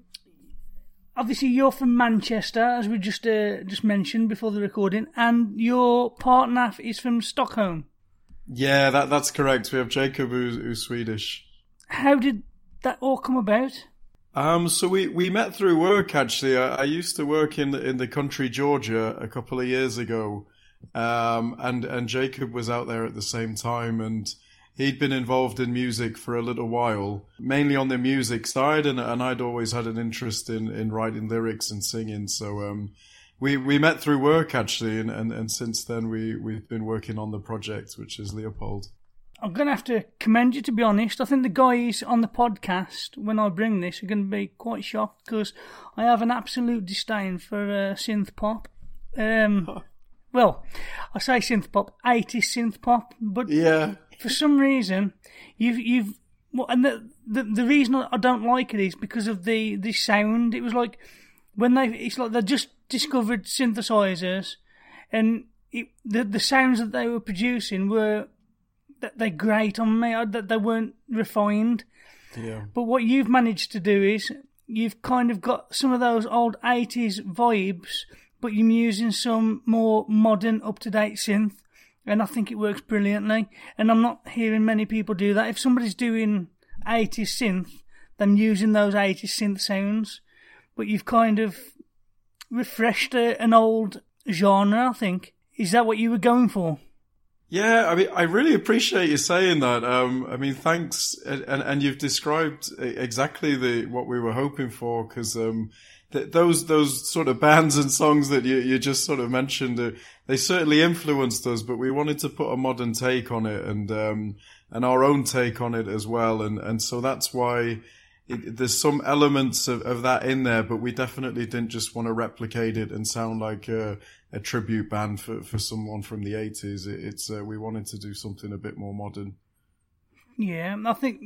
obviously you're from Manchester, as we just uh, just mentioned before the recording, and your partner is from Stockholm. Yeah, that that's correct. We have Jacob who's, who's Swedish. How did that all come about? Um, so we, we met through work actually. I, I used to work in the, in the country Georgia a couple of years ago, um, and and Jacob was out there at the same time, and he'd been involved in music for a little while, mainly on the music side, and and I'd always had an interest in, in writing lyrics and singing. So um, we we met through work actually, and, and, and since then we we've been working on the project, which is Leopld. I'm going to have to commend you, to be honest. I think the guys on the podcast, when I bring this, are going to be quite shocked because I have an absolute disdain for uh, synth pop. Um, well, I say synth pop, 80s synth pop, but Yeah. For some reason, you've you've well, and the, the the reason I don't like it is because of the the sound. It was like when they it's like they just discovered synthesizers, and it, the the sounds that they were producing were that they're great on me. That they weren't refined. Yeah. But what you've managed to do is you've kind of got some of those old 80s vibes, but you're using some more modern, up to date synth. And I think it works brilliantly. And I'm not hearing many people do that. If somebody's doing 80s synth, then using those 80s synth sounds, but you've kind of refreshed a, an old genre, I think. Is that what you were going for? Yeah, I mean, I really appreciate you saying that. Um, I mean, thanks, and, and you've described exactly the what we were hoping for because um, th- those those sort of bands and songs that you you just sort of mentioned, uh, they certainly influenced us, but we wanted to put a modern take on it and um, and our own take on it as well, and and so that's why. It, there's some elements of, of that in there, but we definitely didn't just want to replicate it and sound like a, a tribute band for, for someone from the 80s. It, it's uh, we wanted to do something a bit more modern. Yeah, I think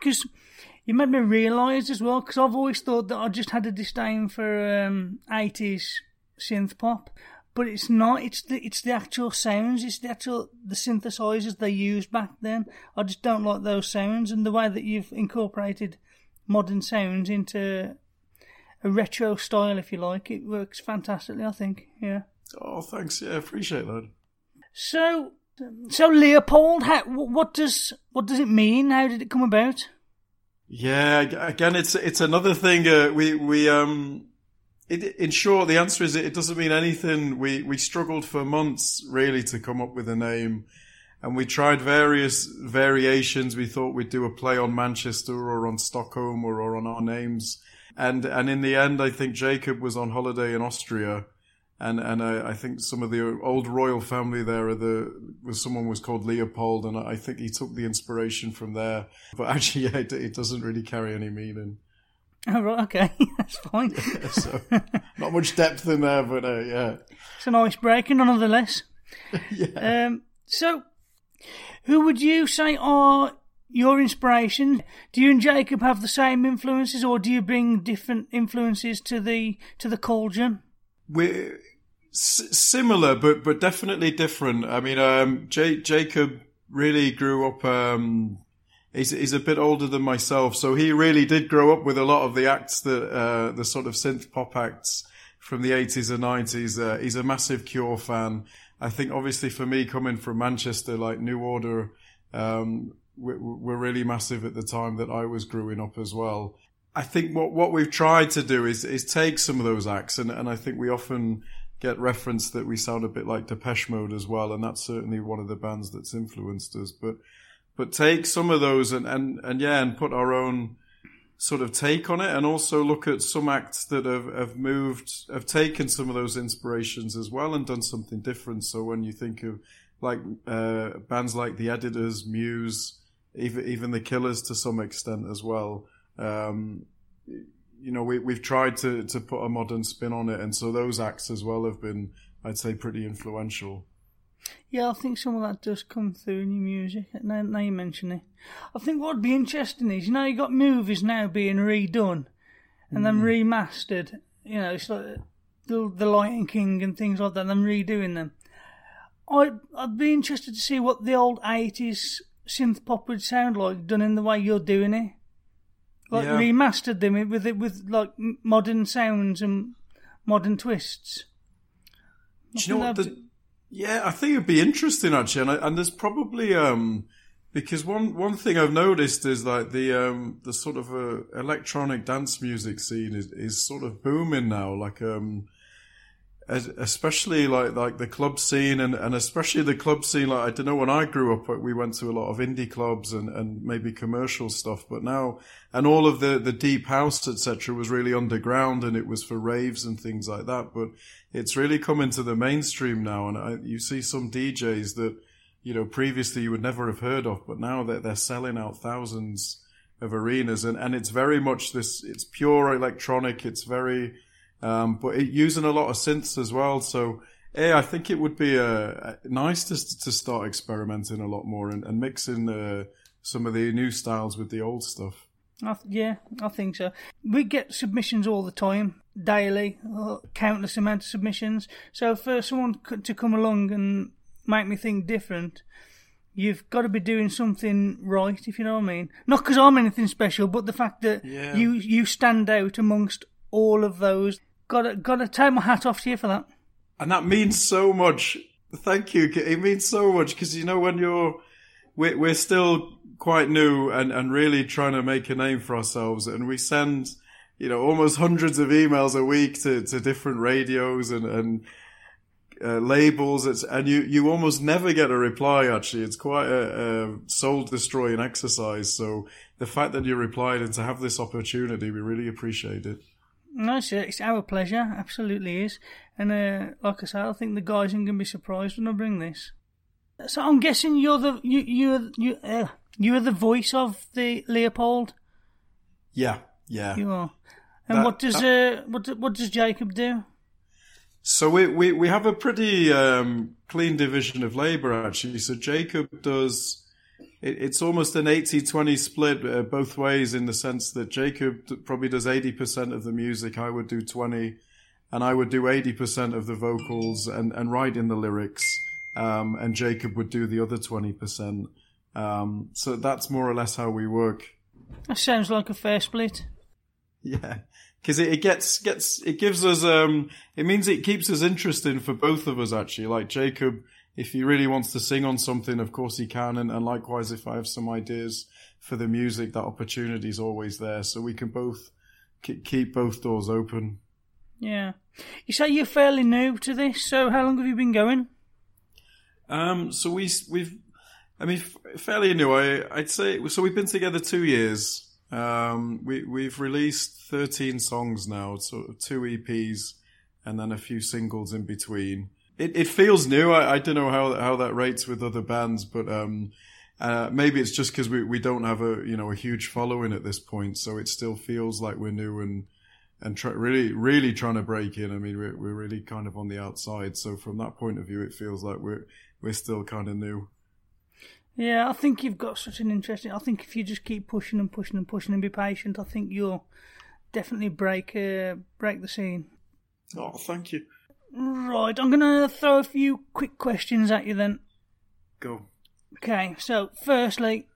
because you made me realise as well because I've always thought that I just had a disdain for um, 80s synth pop, but it's not. It's the it's the actual sounds. It's the actual the synthesizers they used back then. I just don't like those sounds and the way that you've incorporated modern sounds into a retro style, if you like. It works fantastically. I think. Yeah. Oh, thanks. Yeah, appreciate that. So, so Leopld, how, what does what does it mean? How did it come about? Yeah, again, it's it's another thing. Uh, we we um, it, in short, the answer is it doesn't mean anything. We we struggled for months really to come up with a name, and we tried various variations. We thought we'd do a play on Manchester or on Stockholm or, or on our names, and and in the end, I think Jacob was on holiday in Austria and and I, I, think some of the old royal family there are the was someone was called Leopold, and I think he took the inspiration from there. But actually, yeah, it, it doesn't really carry any meaning. Oh right, okay, that's fine. Yeah, so not much depth in there, but uh, yeah, it's a an icebreaker nonetheless. yeah. Um, so, who would you say are your inspiration? Do you and Jacob have the same influences, or do you bring different influences to the to the cauldron? We're Similar, but but definitely different. I mean, um, J- Jacob really grew up. Um, he's he's a bit older than myself, so he really did grow up with a lot of the acts that uh, the sort of synth pop acts from the eighties and nineties. Uh, he's a massive Cure fan. I think, obviously, for me coming from Manchester, like New Order, um, were, were really massive at the time that I was growing up as well. I think what what we've tried to do is is take some of those acts, and, and I think we often get reference that we sound a bit like Depeche Mode as well, and that's certainly one of the bands that's influenced us. But but take some of those and and and yeah, and put our own sort of take on it, and also look at some acts that have have moved, have taken some of those inspirations as well, and done something different. So when you think of like uh, bands like the Editors, Muse, even even the Killers to some extent as well. Um, you know, we, we've tried to, to put a modern spin on it. And so those acts as well have been, I'd say, pretty influential. Yeah, I think some of that does come through in your music. Now, now you mention it. I think what would be interesting is, you know, you've got movies now being redone and mm. then remastered. You know, it's like the, the Lion King and things like that, and then redoing them. I'd, I'd be interested to see what the old 80s synth pop would sound like done in the way you're doing it like yeah. remastered them with it with like modern sounds and modern twists. Do you know what? The, yeah, I think it'd be interesting actually, and, I, and there's probably um because one one thing I've noticed is like the um the sort of uh, electronic dance music scene is is sort of booming now. Like um especially like like the club scene and, and especially the club scene like I don't know when I grew up uh, we went to a lot of indie clubs and, and maybe commercial stuff but now and all of the the deep house etc was really underground and it was for raves and things like that but it's really come into the mainstream now and I, you see some DJs that you know previously you would never have heard of but now they're, they're selling out thousands of arenas and and it's very much this it's pure electronic it's very um, but it, using a lot of synths as well. So, yeah, I think it would be uh, nice to to start experimenting a lot more and, and mixing uh, some of the new styles with the old stuff. I th- yeah, I think so. We get submissions all the time, daily, uh, countless amount of submissions. So for someone to come along and make me think different, you've got to be doing something right, if you know what I mean. Not because I'm anything special, but the fact that yeah. you you stand out amongst all of those Got to, got to take my hat off to you for that. And that means so much. Thank you. It means so much because you know when you're, we're, we're still quite new and, and really trying to make a name for ourselves, and we send, you know, almost hundreds of emails a week to, to different radios and and uh, labels. It's, and you you almost never get a reply. Actually, it's quite a, a soul destroying exercise. So the fact that you replied and to have this opportunity, we really appreciate it. No, it's, it's our pleasure. Absolutely is. And uh, like I said, I think the guys aren't going to be surprised when I bring this. So I'm guessing you're the you you you uh, you're the voice of the Leopld. Yeah, yeah. You are. And that, what does that, uh what what does Jacob do? So we we we have a pretty um, clean division of labor actually. So Jacob does it's almost an 80-20 split uh, both ways in the sense that Jacob probably does 80% of the music, I would do 20, and I would do 80% of the vocals and, and write in the lyrics, um, and Jacob would do the other 20%. Um, so that's more or less how we work. That sounds like a fair split. Yeah, because it, it gets gets it gives us um it means it keeps us interesting for both of us actually. Like Jacob, if he really wants to sing on something, of course he can, and, and likewise if I have some ideas for the music, that opportunity is always there, so we can both ke- keep both doors open. Yeah. You say you're fairly new to this, so how long have you been going? Um, so we we've, I mean, f- fairly new. I I'd say so. We've been together two years. Um, we we've released thirteen songs now, so two EPs, and then a few singles in between. It it feels new. I, I don't know how how that rates with other bands, but um, uh, maybe it's just because we we don't have a you know a huge following at this point, so it still feels like we're new and and try, really really trying to break in. I mean, we're we're really kind of on the outside, so from that point of view, it feels like we're we're still kind of new. Yeah, I think you've got such an interesting. I think if you just keep pushing and pushing and pushing and be patient, I think you'll definitely break uh, break the scene. Oh, thank you. Right, I'm gonna throw a few quick questions at you then. Go. Okay, so firstly,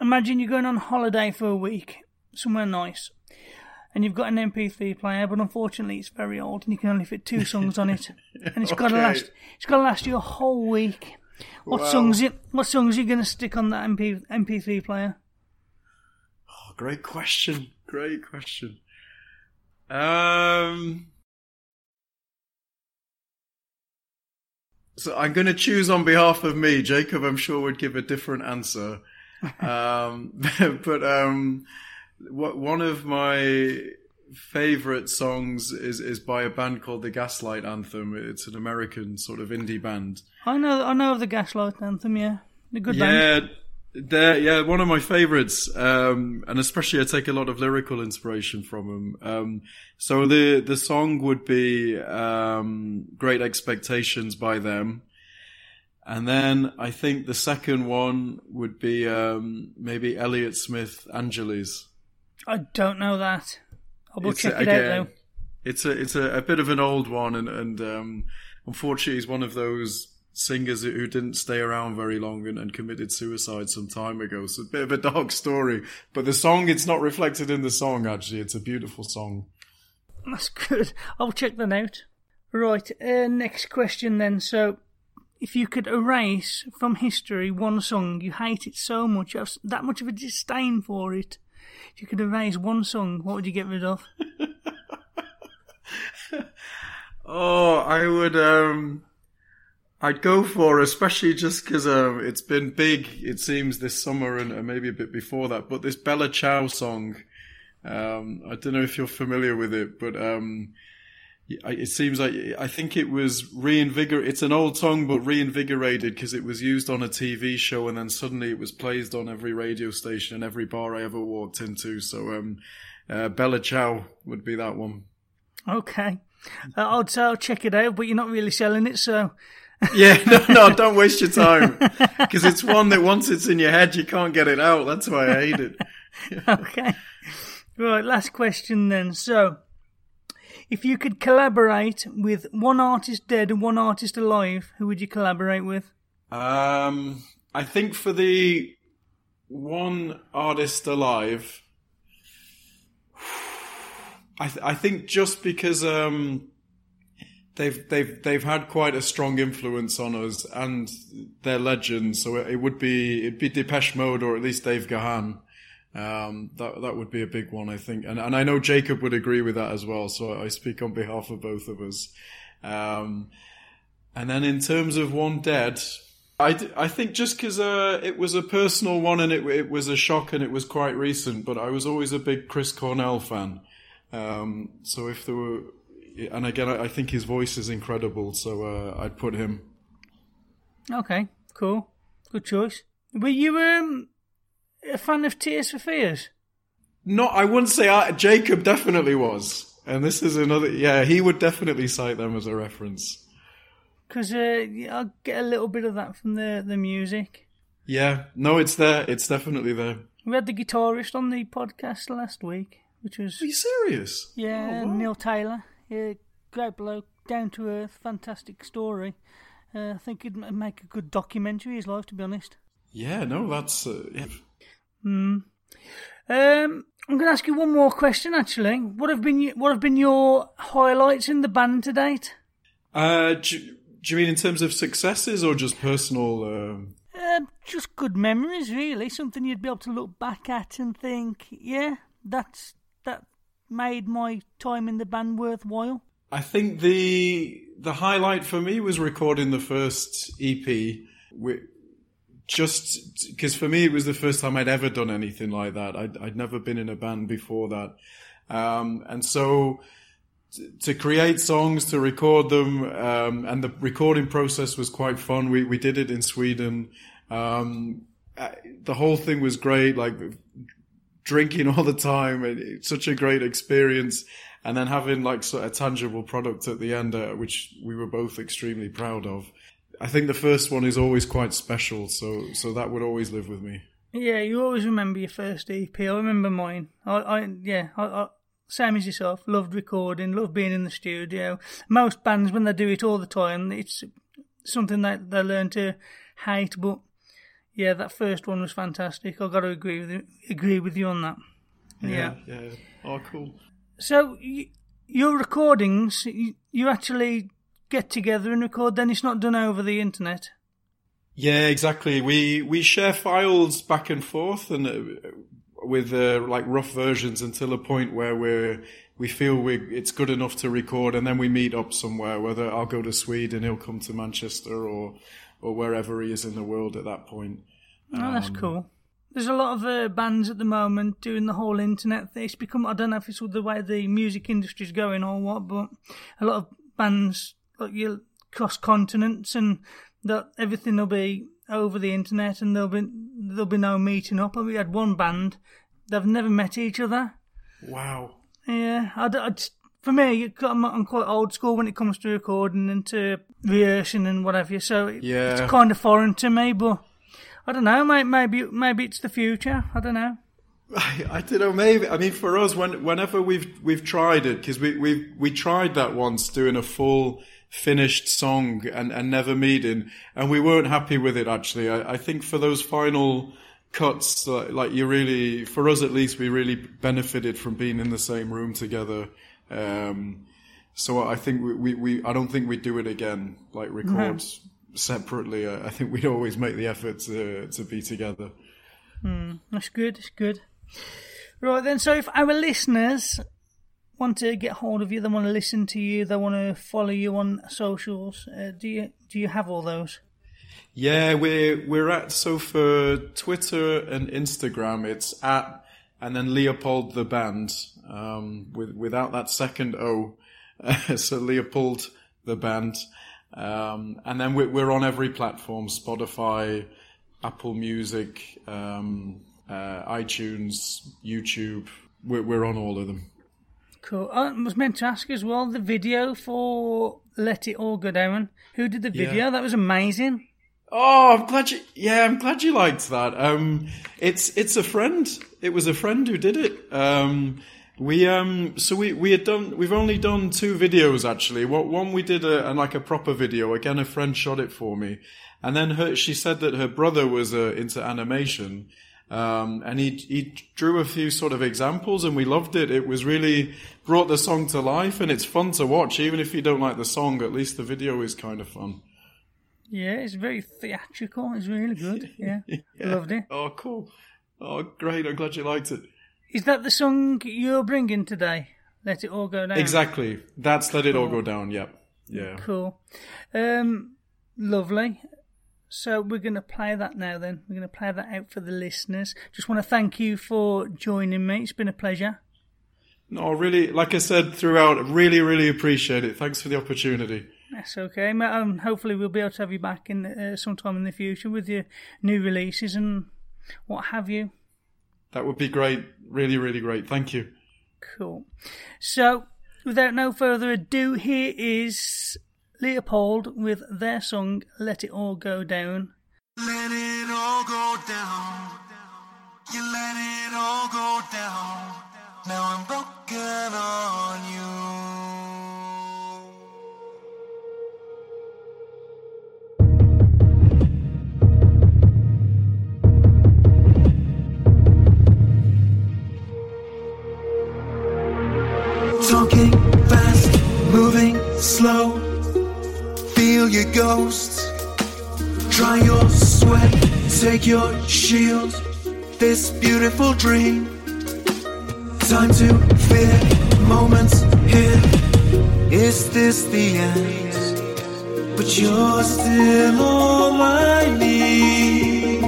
imagine you're going on holiday for a week, somewhere nice, and you've got an MP3 player, but unfortunately it's very old and you can only fit two songs on it, and it's got to last. It's got to last you a whole week. What Wow. songs? It, what songs are you going to stick on that MP, MP3 player? Oh, great question. Great question. Um. So I'm going to choose on behalf of me. Jacob, I'm sure would give a different answer. um, but um, what one of my favorite songs is is by a band called the Gaslight Anthem. It's an American sort of indie band. I know, I know of the Gaslight Anthem. Yeah, the good band. yeah, band. They're yeah one of my favorites, um, and especially I take a lot of lyrical inspiration from them. Um, so the the song would be um, "Great Expectations" by them, and then I think the second one would be um, maybe Elliott Smith "Angeles." I don't know that. I will It's check a- it out though. It's a it's a, a bit of an old one, and and um, unfortunately, he's one of those singers who didn't stay around very long and, and committed suicide some time ago. So a bit of a dark story. But the song, it's not reflected in the song. Actually, it's a beautiful song. That's good. I'll check that out. Right, uh, next question then. So, if you could erase from history one song you hate it so much, you have that much of a disdain for it, if you could erase one song, what would you get rid of? Oh, I would. um I'd go for, especially just because um, it's been big. It seems this summer and, and maybe a bit before that. But this Bella Ciao song, um, I don't know if you're familiar with it, but um, it seems like I think it was reinvigor. It's an old song, but reinvigorated because it was used on a TV show, and then suddenly it was played on every radio station and every bar I ever walked into. So, um, uh, Bella Ciao would be that one. Okay. Uh, say I'll check it out, but you're not really selling it, so. Yeah, no, no, don't waste your time. Because it's one that once it's in your head, you can't get it out. That's why I hate it. okay. Right, last question then. So, if you could collaborate with one artist dead and one artist alive, who would you collaborate with? Um, I think for the one artist alive, I, th- I think just because um, they've they've they've had quite a strong influence on us and they're legends, so it, it would be it'd be Depeche Mode or at least Dave Gahan. Um, that that would be a big one, I think, and and I know Jacob would agree with that as well. So I speak on behalf of both of us. Um, and then in terms of one dead, I, d- I think just because uh, it was a personal one and it it was a shock and it was quite recent, but I was always a big Chris Cornell fan. Um, so if there were, and again, I, I think his voice is incredible, so uh, I'd put him. Okay, cool. Good choice. Were you um, a fan of Tears for Fears? No, I wouldn't say I, Jacob definitely was, and this is another. Yeah, he would definitely cite them as a reference. Because uh, I'll get a little bit of that from the, the music. Yeah, no, it's there. It's definitely there. We had the guitarist on the podcast last week, which was. Are you serious? Yeah, Oh, wow. Neil Taylor. Yeah, great bloke, down to earth, fantastic story. Uh, I think he'd make a good documentary, his life, to be honest. Yeah, no, that's uh, yeah. Hmm. Um, I'm going to ask you one more question. Actually, what have been what have been your highlights in the band to date? Uh, do, do you mean in terms of successes or just personal? Um, Um, just good memories, really. Something you'd be able to look back at and think, yeah, that's that made my time in the band worthwhile. I think the the highlight for me was recording the first EP. Wi- Just because for me it was the first time I'd ever done anything like that. I'd, I'd never been in a band before that, um, and so t- to create songs, to record them, um, and the recording process was quite fun. We we did it in Sweden. Um, uh, the whole thing was great. Like drinking all the time it's such a great experience and then having like sort of tangible product at the end uh, which we were both extremely proud of i think the first one is always quite special so so that would always live with me Yeah, you always remember your first EP. I remember mine. I, I yeah, I, I, same as yourself. Loved recording, loved being in the studio. Most bands, when they do it all the time, it's something that they learn to hate. But yeah, that first one was fantastic. I've got to agree with you, agree with you on that. Yeah. yeah oh cool So y- your recordings, you, you actually get together and record. Then it's not done over the internet. Yeah, exactly. We we share files back and forth, and uh, with uh, like rough versions until a point where we're we feel we it's good enough to record, and then we meet up somewhere. Whether I'll go to Sweden, he'll come to Manchester, or or wherever he is in the world at that point. Oh, that's Um, cool. There's a lot of uh, bands at the moment doing the whole internet thing. It's become, I don't know if it's all the way the music industry's going or what, but a lot of bands, like you cross continents and that everything will be over the internet and there'll be, there'll be no meeting up. I we had one band, they've never met each other. Wow. Yeah, I, I just- for me, I'm, I'm quite old school when it comes to recording and to rehearsing and whatever. So it- Yeah. it's kind of foreign to me, but I don't know. Maybe maybe, it's the future. I don't know. I, I don't know. Maybe I mean for us, when, whenever we've we've tried it, because we we we tried that once, doing a full finished song and and never meeting, and we weren't happy with it. Actually, I, I think for those final cuts, uh, like you really, for us at least, we really benefited from being in the same room together. Um, so I think we, we, we I don't think we'd do it again, like record separately. I, I think we'd always make the effort to to be together. Hmm, that's good. That's good. Right then. So if our listeners want to get hold of you, they want to listen to you, they want to follow you on socials. Uh, do you do you have all those? Yeah, we're we're at so for Twitter and Instagram, it's at and then Leopold the band, um, with without that second O, so Leopold the band, um, and then we're, we're on every platform: Spotify, Apple Music, um, uh, iTunes, YouTube. We're, we're on all of them. Cool. I was meant to ask as well the video for "Let It All Go Down." Who did the Yeah. video? That was amazing. Oh, I'm glad you. Yeah, I'm glad you liked that. Um, it's it's a friend. It was a friend who did it. Um, we um, so we we had done. We've only done two videos actually. What one we did a, like a proper video. Again, a friend shot it for me, and then her she said that her brother was uh, into animation. Um, and he he drew a few sort of examples, and we loved it. It was really brought the song to life, and it's fun to watch. Even if you don't like the song, at least the video is kind of fun. Yeah, it's very theatrical. It's really good. Yeah, loved it. Oh, cool. Oh, great. I'm glad you liked it. Is that the song you're bringing today? Let it all go down. Exactly. That's Let It All Go Down. Yep. Yeah. Cool. Um, lovely. So we're going to play that now. Then we're going to play that out for the listeners. Just want to thank you for joining me. It's been a pleasure. No, really, like I said throughout, really, really appreciate it. Thanks for the opportunity. That's okay. Um, hopefully we'll be able to have you back in uh, sometime in the future with your new releases and what have you. That would be great. Really, really great. Thank you. Cool. So, without no further ado, here is Leopld with their song "Let It All Go Down." Let it all go go down. You let it all go down. Now I'm broken on you. Your shield. This beautiful dream. Time to fear, moments here. Is this the end? But you're still all I need.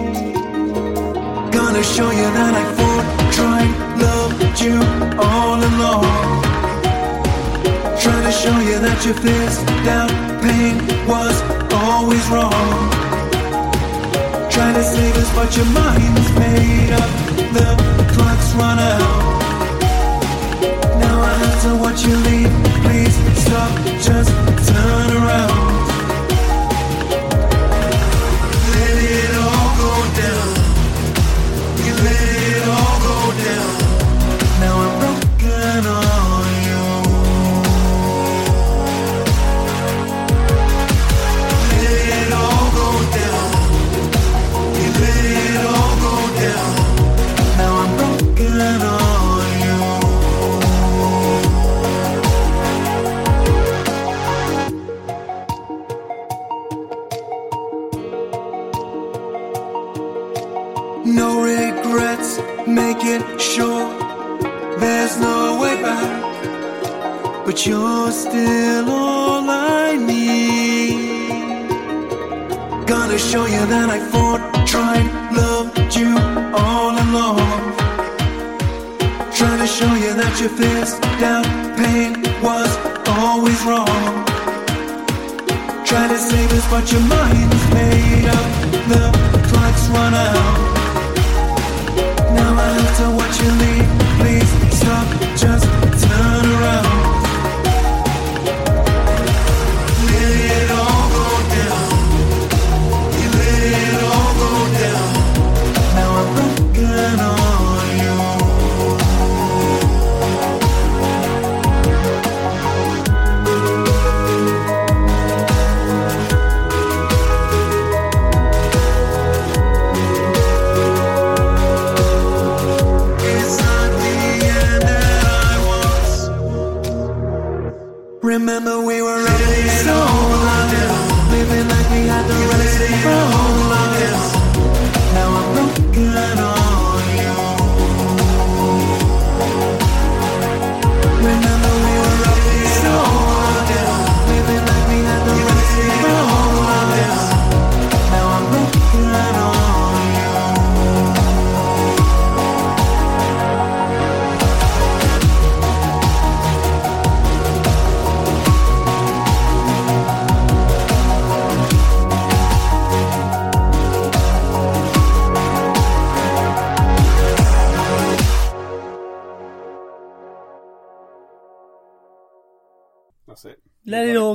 Gonna show you that I fought, tried, loved you all along. Trying to show you that your fears, doubt, pain was always wrong. Trying to save us, but your mind's made up. The clock's run out. Now I have to watch you leave. Please stop, just turn around.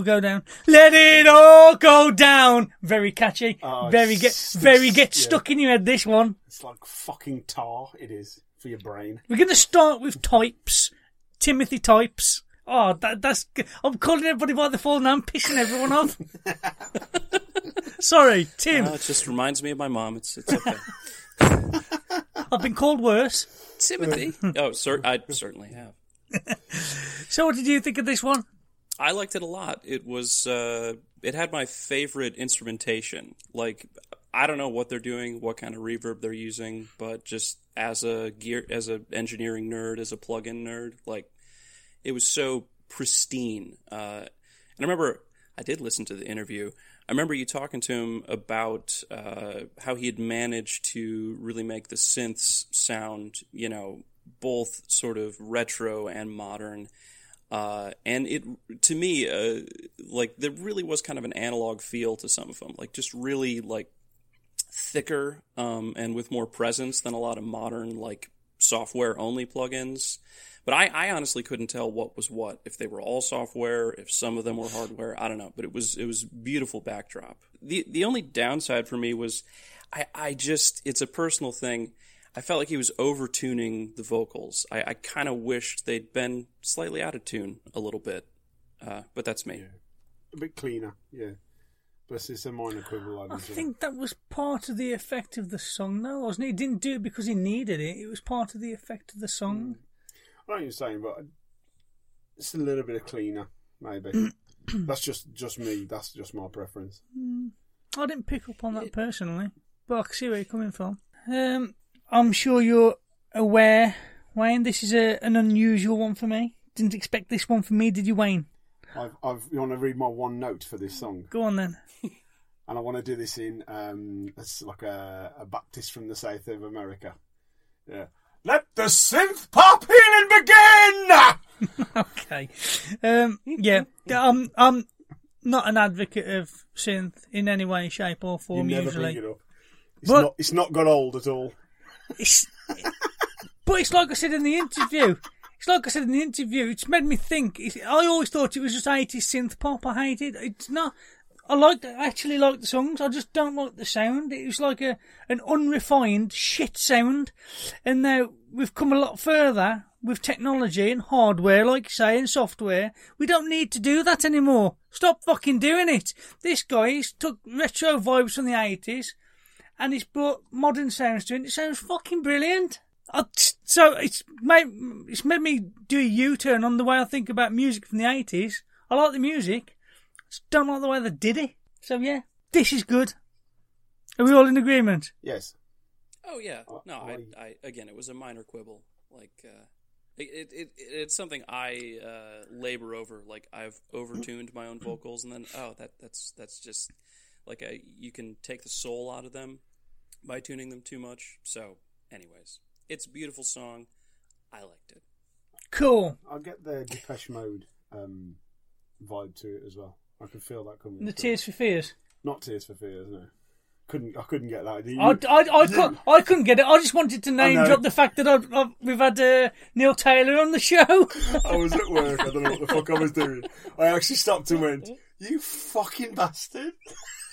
Go down. Let it all go down. Very catchy. Oh, very get it's- very get yeah. stuck in your head. This one. It's like fucking tar. It is for your brain. We're going to start with Ttypes. Timothy Ttypes. Oh, that, that's. I'm calling everybody by the full name, pissing everyone off. Sorry, Tim. Uh, it just reminds me of my mom. It's it's okay. I've been called worse. Timothy. oh, cer- I certainly have. So, what did you think of this one? I liked it a lot. It was uh, it had my favorite instrumentation. Like I don't know what they're doing, what kind of reverb they're using, but just as a gear as a engineering nerd, as a plugin nerd, like it was so pristine. Uh, and I remember I did listen to the interview. I remember you talking to him about uh, how he had managed to really make the synths sound, you know, both sort of retro and modern. Uh, and it, to me, uh, like there really was kind of an analog feel to some of them, like just really like thicker um, and with more presence than a lot of modern like software only plugins. But I, I honestly couldn't tell what was what. If they were all software, if some of them were hardware, I don't know. But it was it was beautiful backdrop. The the only downside for me was I, I just, it's a personal thing. I felt like he was over tuning the vocals. I, I kind of wished they'd been slightly out of tune a little bit. Uh, but that's me. A bit cleaner, yeah. But it's a minor quibble. I'd I think that was part of the effect of the song, though, wasn't it? He didn't do it because he needed it. It was part of the effect of the song. I know what you're saying, but it's a little bit of cleaner, maybe. That's just just me. That's just my preference. Mm, I didn't pick up on that personally, but I can see where you're coming from. Um, I'm sure you're aware, Wayne. This is a, an unusual one for me. Didn't expect this one from me, did you, Wayne? I've, I've, you want to read my one note for this song? Go on then. and I want to do this in um, it's like a, a Baptist from the south of America. Yeah. Let the synth pop healing begin. okay. Um, yeah, I'm I'm not an advocate of synth in any way, shape, or form. You form. never usually, bring it up. It's But- not. It's not got old at all. It's, but it's like I said in the interview. It's like I said in the interview. It's made me think. I always thought it was just 80s synth pop. I hated. It's not. I like. I actually like the songs. I just don't like the sound. It was like a an unrefined shit sound. And now we've come a lot further with technology and hardware, like you say, and software. We don't need to do that anymore. Stop fucking doing it. This guy's took retro vibes from the 80s and he's brought modern sounds to it. and It sounds fucking brilliant. I, so it's made it's made me do a U turn on the way I think about music from the eighties. I like the music, just don't like the way they did it. So yeah, this is good. Are we all in agreement? Yes. Oh yeah, no, I, I again, it was a minor quibble. Like, uh, it, it, it it's something I uh, labor over. Like, I've overtuned my own vocals, and then oh, that that's that's just like a, you can take the soul out of them by tuning them too much. So, anyways, it's a beautiful song. I liked it. Cool. I'll get the Depeche Mode um, vibe to it as well. I can feel that coming. The through. Tears for Fears. Not Tears for Fears, no. Couldn't I couldn't get that. You- I, I, I, couldn't, I couldn't get it. I just wanted to name drop the fact that I've, I've, we've had uh, Neil Taylor on the show. I was at work. I don't know what the fuck I was doing. I actually stopped and went, "You fucking bastard!"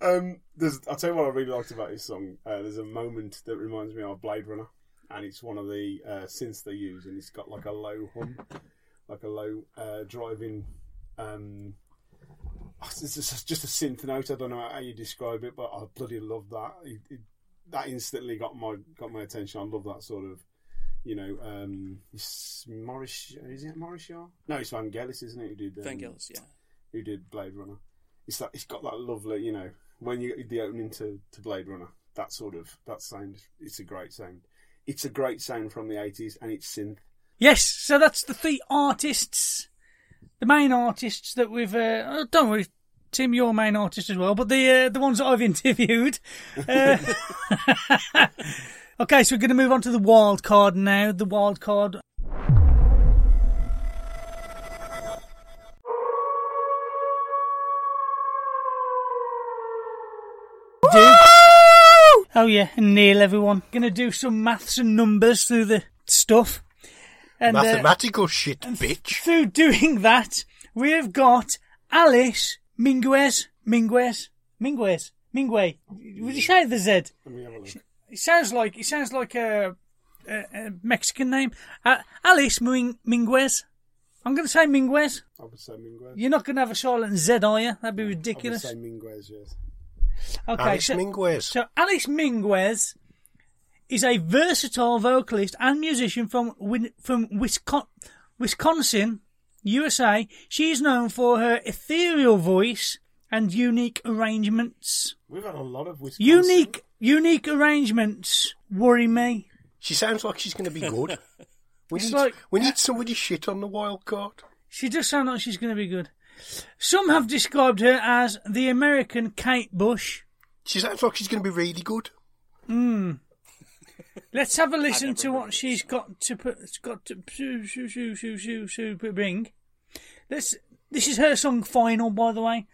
um, there's, I'll tell you what I really liked about this song. Uh, there's a moment that reminds me of Blade Runner, and it's one of the uh, synths they use, and it's got like a low hum, like a low uh, driving. Um, it's just, a synth note. I don't know how you describe it, but I bloody love that. It, it, that instantly got my got my attention. I love that sort of, you know, um. Is it Morris? No, it's Vangelis, isn't it? Who did um, yeah. Who did Blade Runner? It's that. It's got that lovely, you know, when you the opening to, to Blade Runner. That sort of that sound. It's a great sound. It's a great sound from the eighties, and it's synth. Yes, so that's the three artists, the main artists that we've. Uh, oh, don't worry, Tim, you're a main artist as well, but the uh, the ones that I've interviewed. Uh, okay, so we're going to move on to the wild card now. The wild card. Oh yeah, and Neil, everyone. Gonna do some maths and numbers through the stuff. And, uh, Mathematical shit, bitch. through doing that, we have got Alice Minguez. Minguez? Minguez? Mingwe. Would you say the Z? Let me have a look. It sounds like it sounds like a, a, a Mexican name. Uh, Alice Ming, Minguez. I'm going to say Minguez. I would say Minguez. You're not going to have a silent Z, are you? That'd be I would ridiculous. say Minguez. Yes. Okay, Alice so, Minguez. So Alice Minguez is a versatile vocalist and musician from from Wisconsin, Wisconsin, USA. She is known for her ethereal voice and unique arrangements. We've had a lot of Wisconsin. Unique, unique arrangements worry me. She sounds like she's going to be good. We It's need, like- we need somebody shit on the wild card. She does sound like she's going to be good. Some have described her as the American Kate Bush. She sounds like she's going to be really good. Hmm. Let's have a listen to what she's got to put. Got to shoo, shoo, shoo, shoo, shoo, shoo, bring. Let's. This is her song "Final," by the way.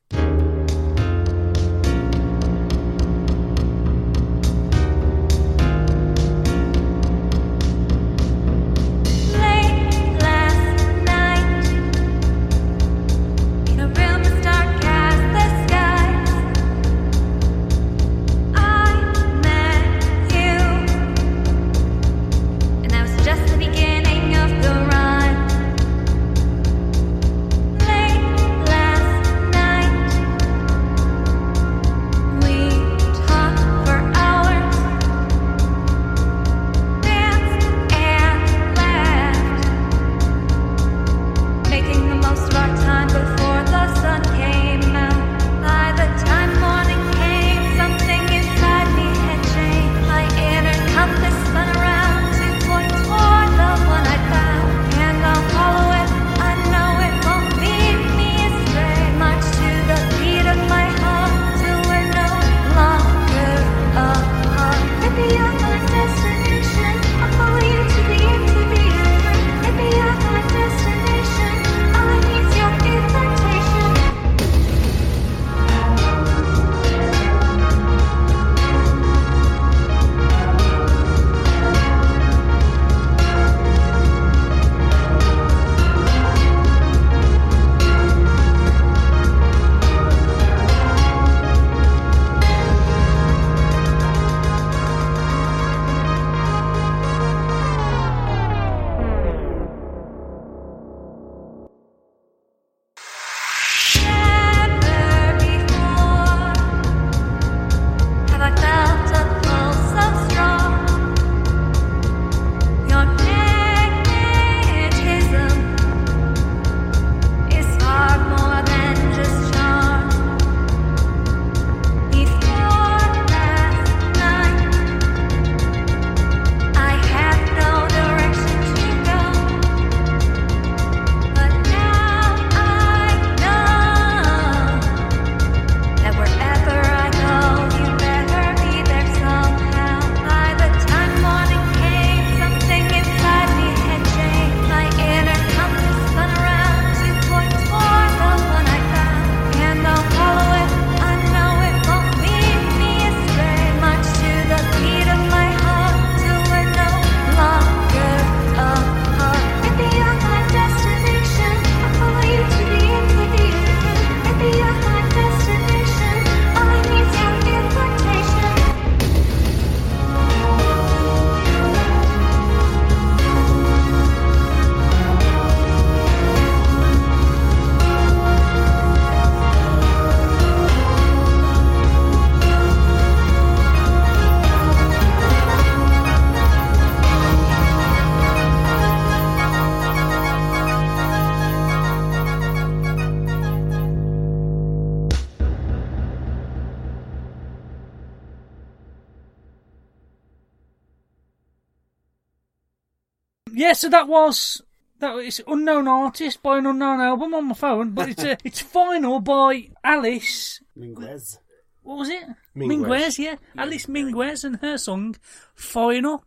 So that was that was unknown artist by an unknown album on my phone, but it's a, it's final by Alice. Minguez. What was it? Minguez. Minguez, yeah. Alice Minguez and her song Final.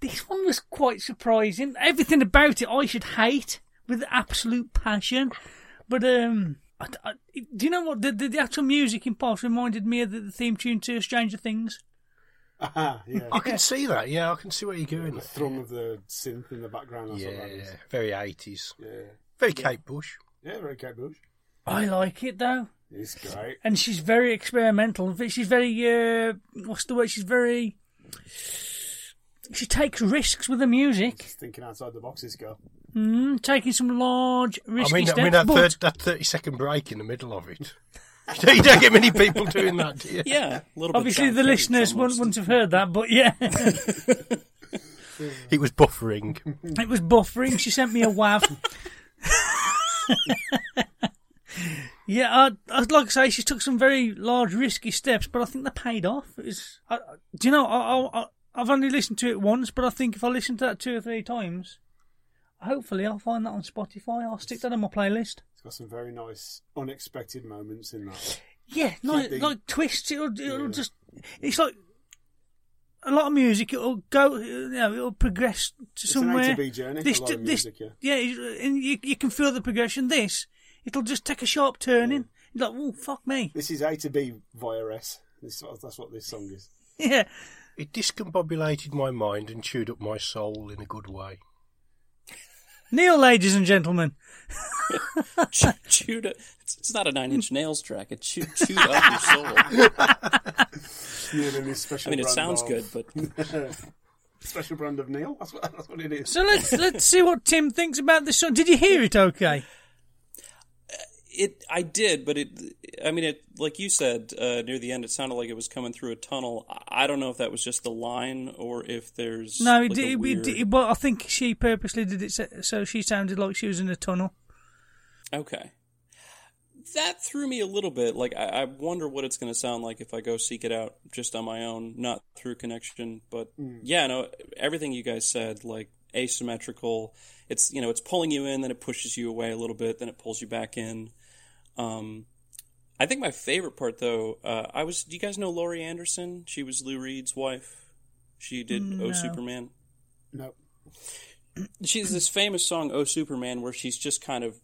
This one was quite surprising. Everything about it I should hate with absolute passion. But um I, I- do you know what the, the, the actual music in part reminded me of the, the theme tune to Stranger Things? Ah, yeah. I can see that. Yeah, I can see where you're going. The thrum of the synth in the background. That's Yeah, what that is. very 80s. Yeah. Very Kate Bush. Yeah, very Kate Bush. I like it though. It's great. and she's very experimental. She's very uh, what's the word? She's very. She takes risks with the music, Just thinking outside the box, this girl. mm, taking some large risky I mean, steps. I mean that, but third, that 30 second break in the middle of it. you, don't, you don't get many people doing that, do you? Yeah, a little obviously John the listeners wouldn't, wouldn't have heard that, but yeah, It was buffering. it was buffering. She sent me a wav. yeah, I, I'd like to say she took some very large risky steps, but I think they paid off. It was, I, I- do you know? I, I, I've only listened to it once, but I think if I listen to that two or three times, hopefully I'll find that on Spotify. I'll stick that on my playlist. It's got some very nice, unexpected moments in that. Yeah, like the- like twists. It'll it'll Yeah. just. It's like a lot of music. It'll go. You know, it'll progress to It's an A somewhere. to B journey, a lot of music, yeah. and you you can feel the progression. This, it'll just take a sharp turning. You're like, oh fuck me. This is A to B via S. This, that's what this song is. Yeah. It discombobulated my mind and chewed up my soul in a good way. Neil, ladies and gentlemen. Chewed up. It's, it's not a Nine Inch Nails track. It chew, chewed up your soul. Neil and special I mean, it sounds of- good, but special brand of Neil. That's what, that's what it is. So let's let's see what Tim thinks about this song. Did you hear it? Okay. It. I did, but it. I mean, it. Like you said uh, near the end, it sounded like it was coming through a tunnel. I- I don't know if that was just the line or if there's No, like it, a did, it, weird- did, but I think she purposely did it so, so she sounded like she was in a tunnel. Okay. That threw me a little bit. Like, I, I wonder what it's going to sound like if I go seek it out just on my own, not through connection. But yeah, no, everything you guys said, like asymmetrical. It's you know, it's pulling you in, then it pushes you away a little bit, then it pulls you back in. Um, I think my favorite part, though, uh, I was. Do you guys know Laurie Anderson? She was Lou Reed's wife. She did No. Oh Superman. No. She's this famous song "Oh Superman" where she's just kind of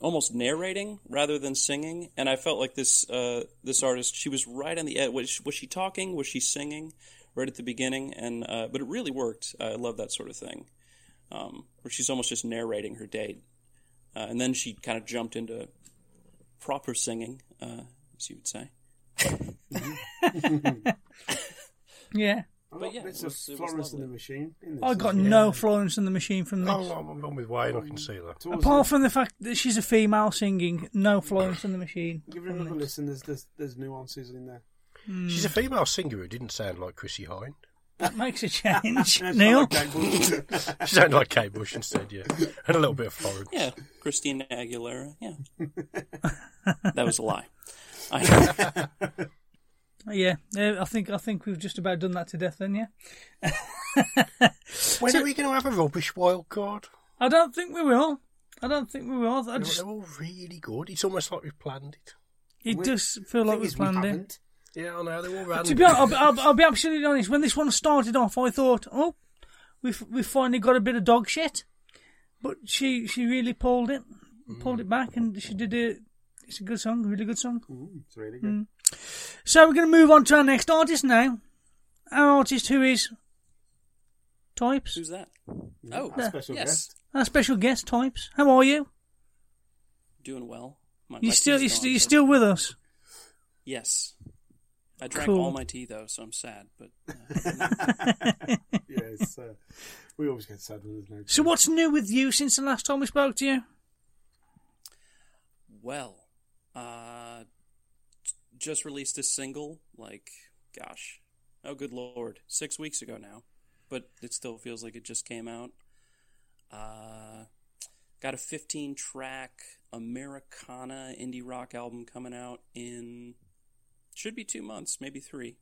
almost narrating rather than singing, and I felt like this uh, this artist she was right on the edge. Was, was she talking? Was she singing? Right at the beginning, and uh, but it really worked. I love that sort of thing, um, where she's almost just narrating her date, uh, and then she kind of jumped into proper singing, uh, as you would say. Yeah. But yeah, bits it of was- it was Florence and the Machine. In this I as got well. no Florence and the Machine from this. Oh, I'm, I'm with Wayne, I can see that. Towards Apart from the fact that she's a female singing, no Florence and the Machine. Give it another listen. There's, there's there's nuances in there. She's a female singer who didn't sound like Chrissie Hynde. That makes a change. Neil? not like Kate Bush. She sounded like Kate Bush instead, yeah. And a little bit of Florence. Yeah, Christina Aguilera. Yeah, that was a lie. I, oh, Yeah, I think I think we've just about done that to death. Then, yeah. When are we going to have a rubbish wild card? I don't think we will. I don't think we will. I They're, just, they're all really good. It's almost like we've planned it. it does feel like we is, planned it. Haven't. Yeah, I know, they're all random. To be honest, I'll, be- I'll, I'll be absolutely honest. When this one started off, I thought, oh, we've we've finally got a bit of dog shit. But she she really pulled it, pulled it back, and she did it. It's a good song, really good song. Mm, it's really good. So we're going to move on to our next artist now. Our artist who is Ttypes. who's that? Oh, Our special yes, guest. Our special guest, Ttypes. How are you? doing well. My, You my still you still you still with us? Yes. I drank Cool. all my tea though, so I'm sad. But uh, Yeah, uh, we always get sad when there's no. So what's new with you since the last time we spoke to you? well, uh, just released a single. Like, gosh, oh good lord, six weeks ago now, but it still feels like it just came out. Uh, got a 15 track Americana indie rock album coming out in should be two months, maybe three.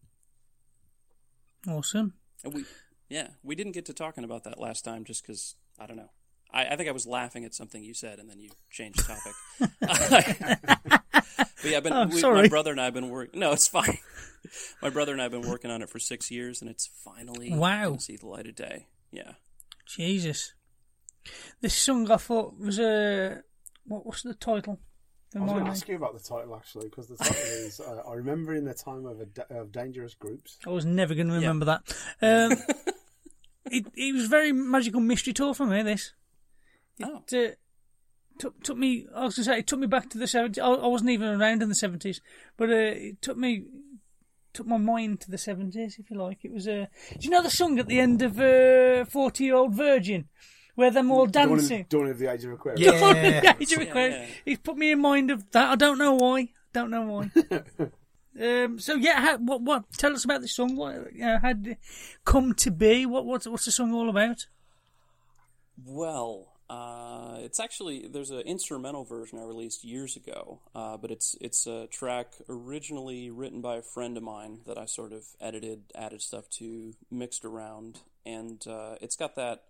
Awesome. And we Yeah, we didn't get to talking about that last time just because I don't know. I, I think I was laughing at something you said, and then you changed the topic. but yeah, I've been, Oh, we, sorry. my brother and I have been working. No, it's fine. my brother and I have been working on it for six years, and it's finally Wow. see the light of day. Yeah. Jesus. This song I thought was a. what, what's the title? I was going to ask you about the title actually, because the title is uh, "I Remember in the Time of, a da- of Dangerous Groups." I was never going to remember that. Um, it it was very magical mystery tour for me. This. It, Oh. uh, took took me. I was going to say it took me back to the seventies. I, I wasn't even around in the seventies, but uh, it took me took my mind to the seventies, if you like. It was Uh, do you know the song at the end of uh, Forty Year Old Virgin, where them all Dawn of, dancing? Dawn of the Age of Aquarius. Dawn of the Age of Yeah, Aquarius. yeah. It put me in mind of that. I don't know why. Don't know why. um, so yeah, how, what what? Tell us about the song. What you know, how come to be? What what's what's the song all about? Well, uh, it's actually there's an instrumental version I released years ago, uh, but it's it's a track originally written by a friend of mine that I sort of edited, added stuff to, mixed around, and uh, it's got that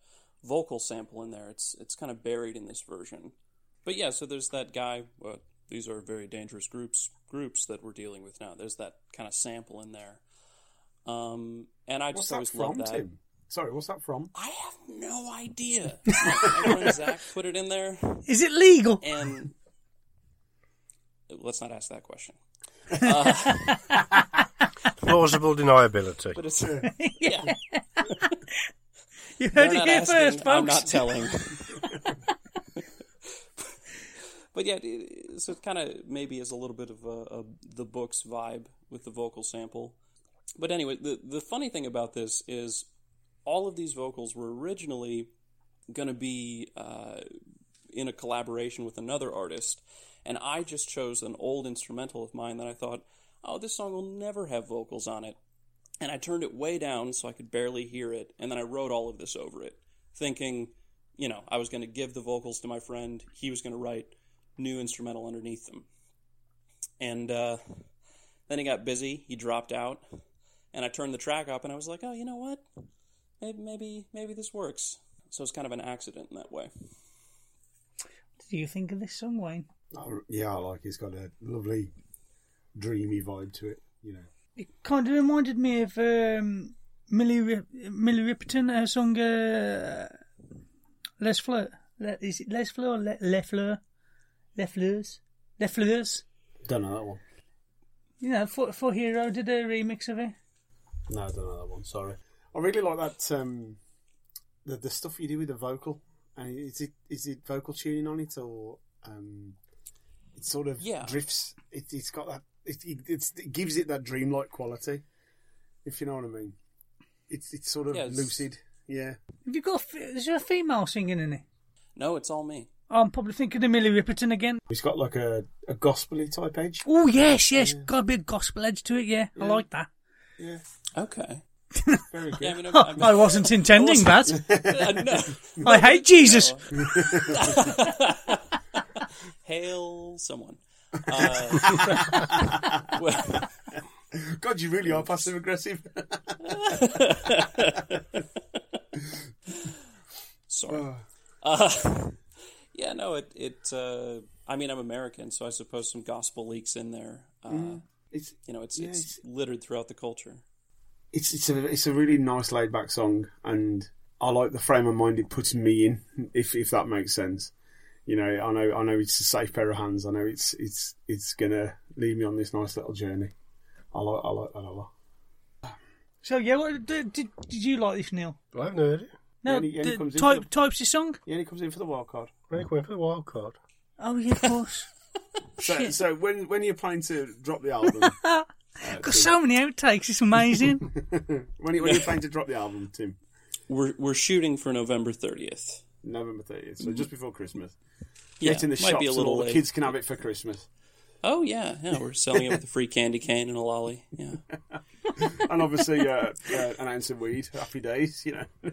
vocal sample in there. It's it's kind of buried in this version, but yeah. So there's that guy. Well, these are very dangerous groups groups that we're dealing with now. There's that kind of sample in there, um, and I just that always love that. Tim? Sorry, what's that from? I have no idea. My Zach put it in there, Is it legal? and let's not ask that question. Uh, Plausible deniability. but it's yeah. You heard it here asking, first, folks. I'm not telling. but yeah, it- so it kind of maybe is a little bit of a, a The Books vibe with the vocal sample. But anyway, the the funny thing about this is all of these vocals were originally going to be uh, in a collaboration with another artist, and I just chose an old instrumental of mine that I thought, oh, this song will never have vocals on it. And I turned it way down so I could barely hear it, and then I wrote all of this over it, thinking, you know, I was going to give the vocals to my friend, he was going to write new instrumental underneath them. And uh, then he got busy, he dropped out, and I turned the track up, and I was like, oh, you know what? Maybe, maybe, maybe this works. So it's kind of an accident in that way. What do you think of this song, Wayne? Oh, yeah, I like it. It's got a lovely, dreamy vibe to it. You know, It kind of reminded me of um, Millie Rip- Millie Riperton, her song uh, Les Fleurs. Le, is it Les Fleurs or Le, Les Fleurs? Les Fleurs? Les Fleurs? don't know that one. You know, For, 4hero did a remix of it. No, I don't know that one. Sorry. I really like that. Um, the the stuff you do with the vocal. And is it is it vocal tuning on it or um, it sort of Yeah. drifts? It, it's got that. It, it, it's, it gives it that dreamlike quality. If you know what I mean. It's it's sort of Yeah, it's- lucid. Yeah. Have you got? a f- Is there a female singing in it? No, it's all me. I'm probably thinking of Millie Riperton again. It's got like a a gospely type edge. Oh yes, yes, got a big gospel edge to it. Yeah, I like that. Yeah. Okay. Very good. Yeah, I, mean, Oh, I'm- I wasn't intending that. Uh, no. I hate Jesus. Hail someone. Uh, well, God, you really are passive aggressive. sorry. Uh, yeah, no, it. it uh, I mean, I'm American, so I suppose some gospel leaks in there. Uh, Mm. It's You know, it's yeah, it's littered throughout the culture. it's it's a it's a really nice laid back song, and I like the frame of mind it puts me in. If if that makes sense, you know, I know I know it's a safe pair of hands. I know it's it's it's gonna lead me on this nice little journey. I like I like that a lot. So yeah, what, did, did did you like this, Neil? I haven't heard it. No, he- yeah, he the comes in type the- types of song. Yeah, he comes in for the wild card. Really going for the wild card. Oh yeah, of course. So so when when you're planning to drop the album, uh, Got so many outtakes. It's amazing. when you when you're planning to drop the album, Tim, We're we're shooting for November 30th. November thirtieth, so just before Christmas. Yeah, Get in the might shops, be a and little all the kids can have it for Christmas. Oh yeah, yeah. We're selling it with a free candy cane and a lolly. Yeah. and obviously uh, uh, an ounce of weed. Happy days, you know.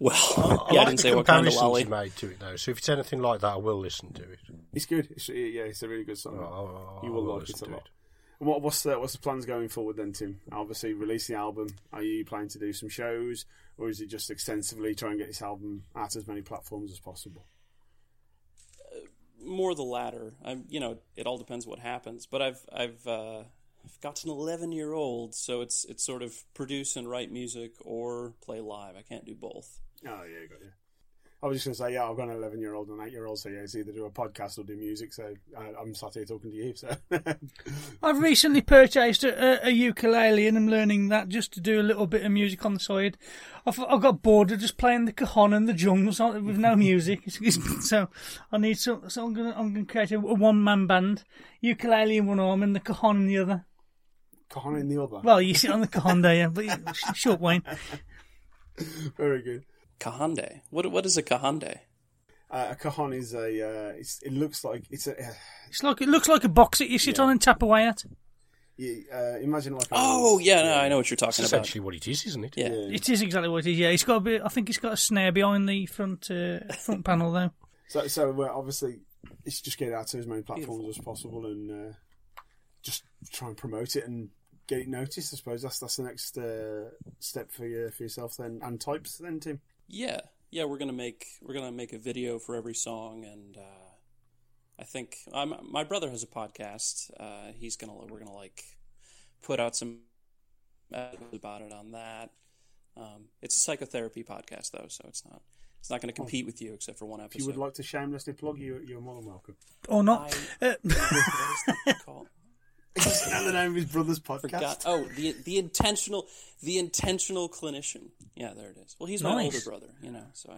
Well, I yeah, I like didn't the say what kind of comparisons lolly. you made to it though. So if it's anything like that, I will listen to it. It's good. It's, yeah, it's a really good song. Oh, you will will like it a to lot. And what, what's the what's the plans going forward then, Tim? Obviously, release the album. Are you planning to do some shows, or is it just extensively try and get this album out as many platforms as possible? More the latter. I'm, you know, it all depends what happens. But I've, I've, uh, I've got an 11 year old, so it's, it's sort of produce and write music or play live. I can't do both. Oh yeah, got you. I was just going to say, yeah, I've got an 11 year old and an 8 year old, so yeah, it's either do a podcast or do music. So I, I'm sat here talking to you. So I've recently purchased a, a, a ukulele and I'm learning that just to do a little bit of music on the side. I've, I got bored of just playing the cajon and the drums on- with no music, so I need some. So I'm gonna I'm gonna create a, a one man band, ukulele in one arm and the cajon in the other. cajon in the other. Well, you sit on the cajon there, yeah, but Wayne. Very good. Kahande. What, what is a kahande? Uh, a cajon is a. Uh, it's, it looks like it's a. Uh, It's like it looks like a box that you sit on and tap away at. you, uh, imagine like. A, Oh, yeah, no, I know what you're talking That's about. essentially what it is, isn't it? Yeah. It is exactly what it is. Yeah, it's got a bit. I think it's got a snare behind the front uh, front panel though. So, so obviously, it's just get it out to as many platforms as possible and uh, just try and promote it and get it noticed. I suppose that's that's the next uh, step for you for yourself then and Ttypes then Tim. Yeah, yeah, we're gonna make we're gonna make a video for every song, and uh, I think um, my brother has a podcast. Uh, he's gonna we're gonna like put out some about it on that. Um, it's a psychotherapy podcast though, so it's not it's not going to compete with you except for one If episode. you would like to shamelessly plug, you you're more than welcome. Or not. Called? Is that the name of his brother's podcast? Forgot. Oh, the the intentional the intentional clinician. Yeah, there it is. Well, he's my Nice. older brother, you know, so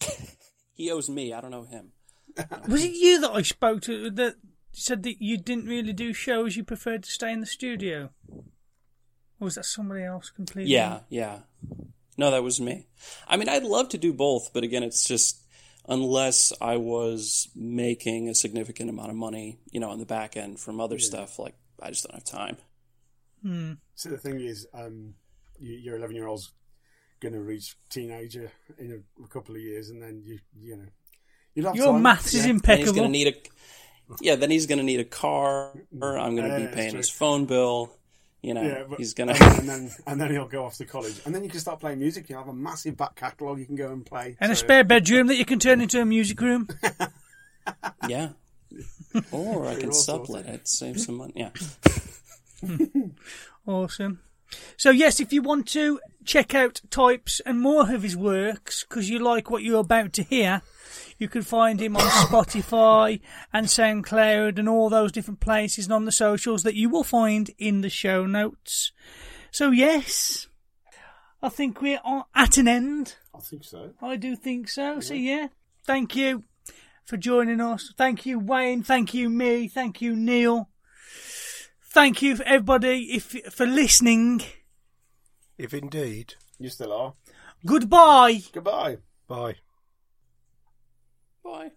I, he owes me. I don't know him. Was it you that I spoke to that said that you didn't really do shows? You preferred to stay in the studio, or was that somebody else completely? Yeah, yeah. No, that was me. I mean, I'd love to do both, but again, it's just unless I was making a significant amount of money, you know, on the back end from other Yeah. stuff, like I just don't have time. Hmm. So the thing is, um, you, your 11 year old's going to reach teenager in a, a couple of years, and then you you know you'll Your time. maths is Then impeccable. he's going to need a yeah. Then he's going to need a car. I'm going to Yeah, be paying his phone bill. You know, Yeah, but- he's going and then and then he'll go off to college, and then you can start playing music. You will have a massive back catalogue you can go and play, and a spare bedroom that you can turn into a music room. yeah. Or I can sublet it, save some money. Yeah. Awesome. So yes, if you want to check out Ttypes and more of his works because you like what you're about to hear, you can find him on Spotify and SoundCloud and all those different places and on the socials that you will find in the show notes. So yes, I think we're at an end. I think so. I do think so. So yeah, thank you for joining us. Thank you, Wayne. Thank you, me. Thank you, Neil. Thank you, for everybody, if for listening. If indeed. You still are. Goodbye. Goodbye. Bye. Bye.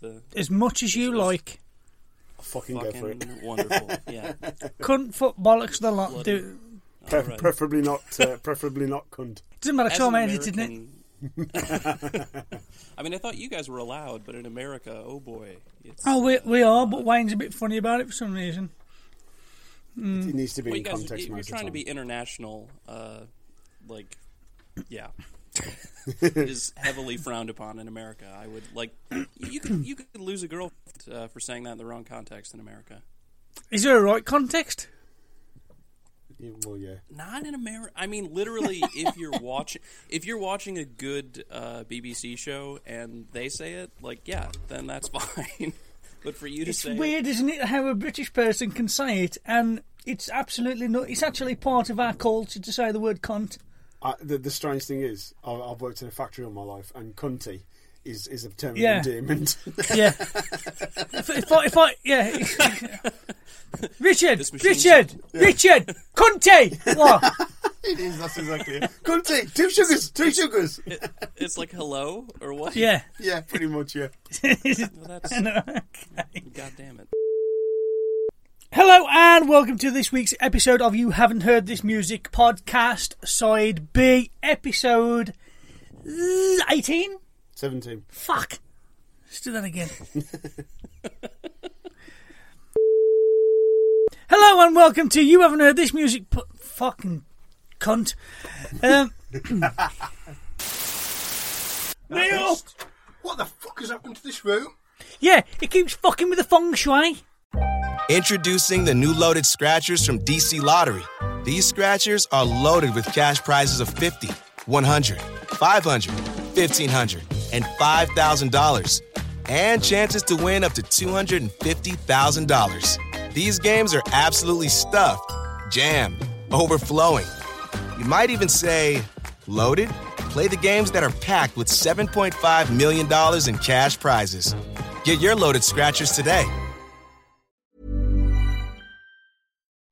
The As much as you like. Fucking, go for it. wonderful, yeah. Cunt, foot, bollocks, the lot. Bloody- Do, Pre- Alright. Preferably not. Uh, preferably not cunt. doesn't matter, As Tom an edited it. American- I mean, I thought you guys were allowed, but in America, oh boy, it's, Oh, we, we are, but Wayne's a bit funny about it for some reason. It needs to be well, in guys, context you're most of trying to be international. Uh, like, yeah, it is heavily frowned upon in America. I would like you could you could lose a girl uh, for saying that in the wrong context in America. Is there a right context? Yeah, well, yeah. Not in America. I mean, literally, if you're watching, if you're watching a good uh, BBC show and they say it, like, yeah, then that's fine. but for you to say It's say, weird, isn't it, how a British person can say it, and it's absolutely not. It's actually part of our culture to say the word cunt. I, the, the strange thing is, I've, I've worked in a factory all my life, and cunty is, is a term Yeah. of endearment. Yeah. if, if I, if I, yeah. Richard, This machine's- Richard, Richard, cunty. What? it is. That's exactly it. Cunty, two sugars, two sugars. it's like hello or what? Yeah. Yeah, pretty much. Yeah. Well, that's Okay. God damn it. Hello and welcome to this week's episode of You Haven't Heard This Music podcast, side B, episode 18? Seventeen. Fuck. Let's do that again. Hello and welcome to You Haven't Heard This Music po- fucking cunt. Um, Neil! What the fuck has happened to this room? Yeah, it keeps fucking with the feng shui. Introducing the new loaded scratchers from DC Lottery. These scratchers are loaded with cash prizes of 50, 100, 500, 1500, and $5,000. And chances to win up to $250,000. These games are absolutely stuffed, jammed, overflowing. You might even say loaded. Play the games that are packed with $7.5 million in cash prizes. Get your loaded scratchers today.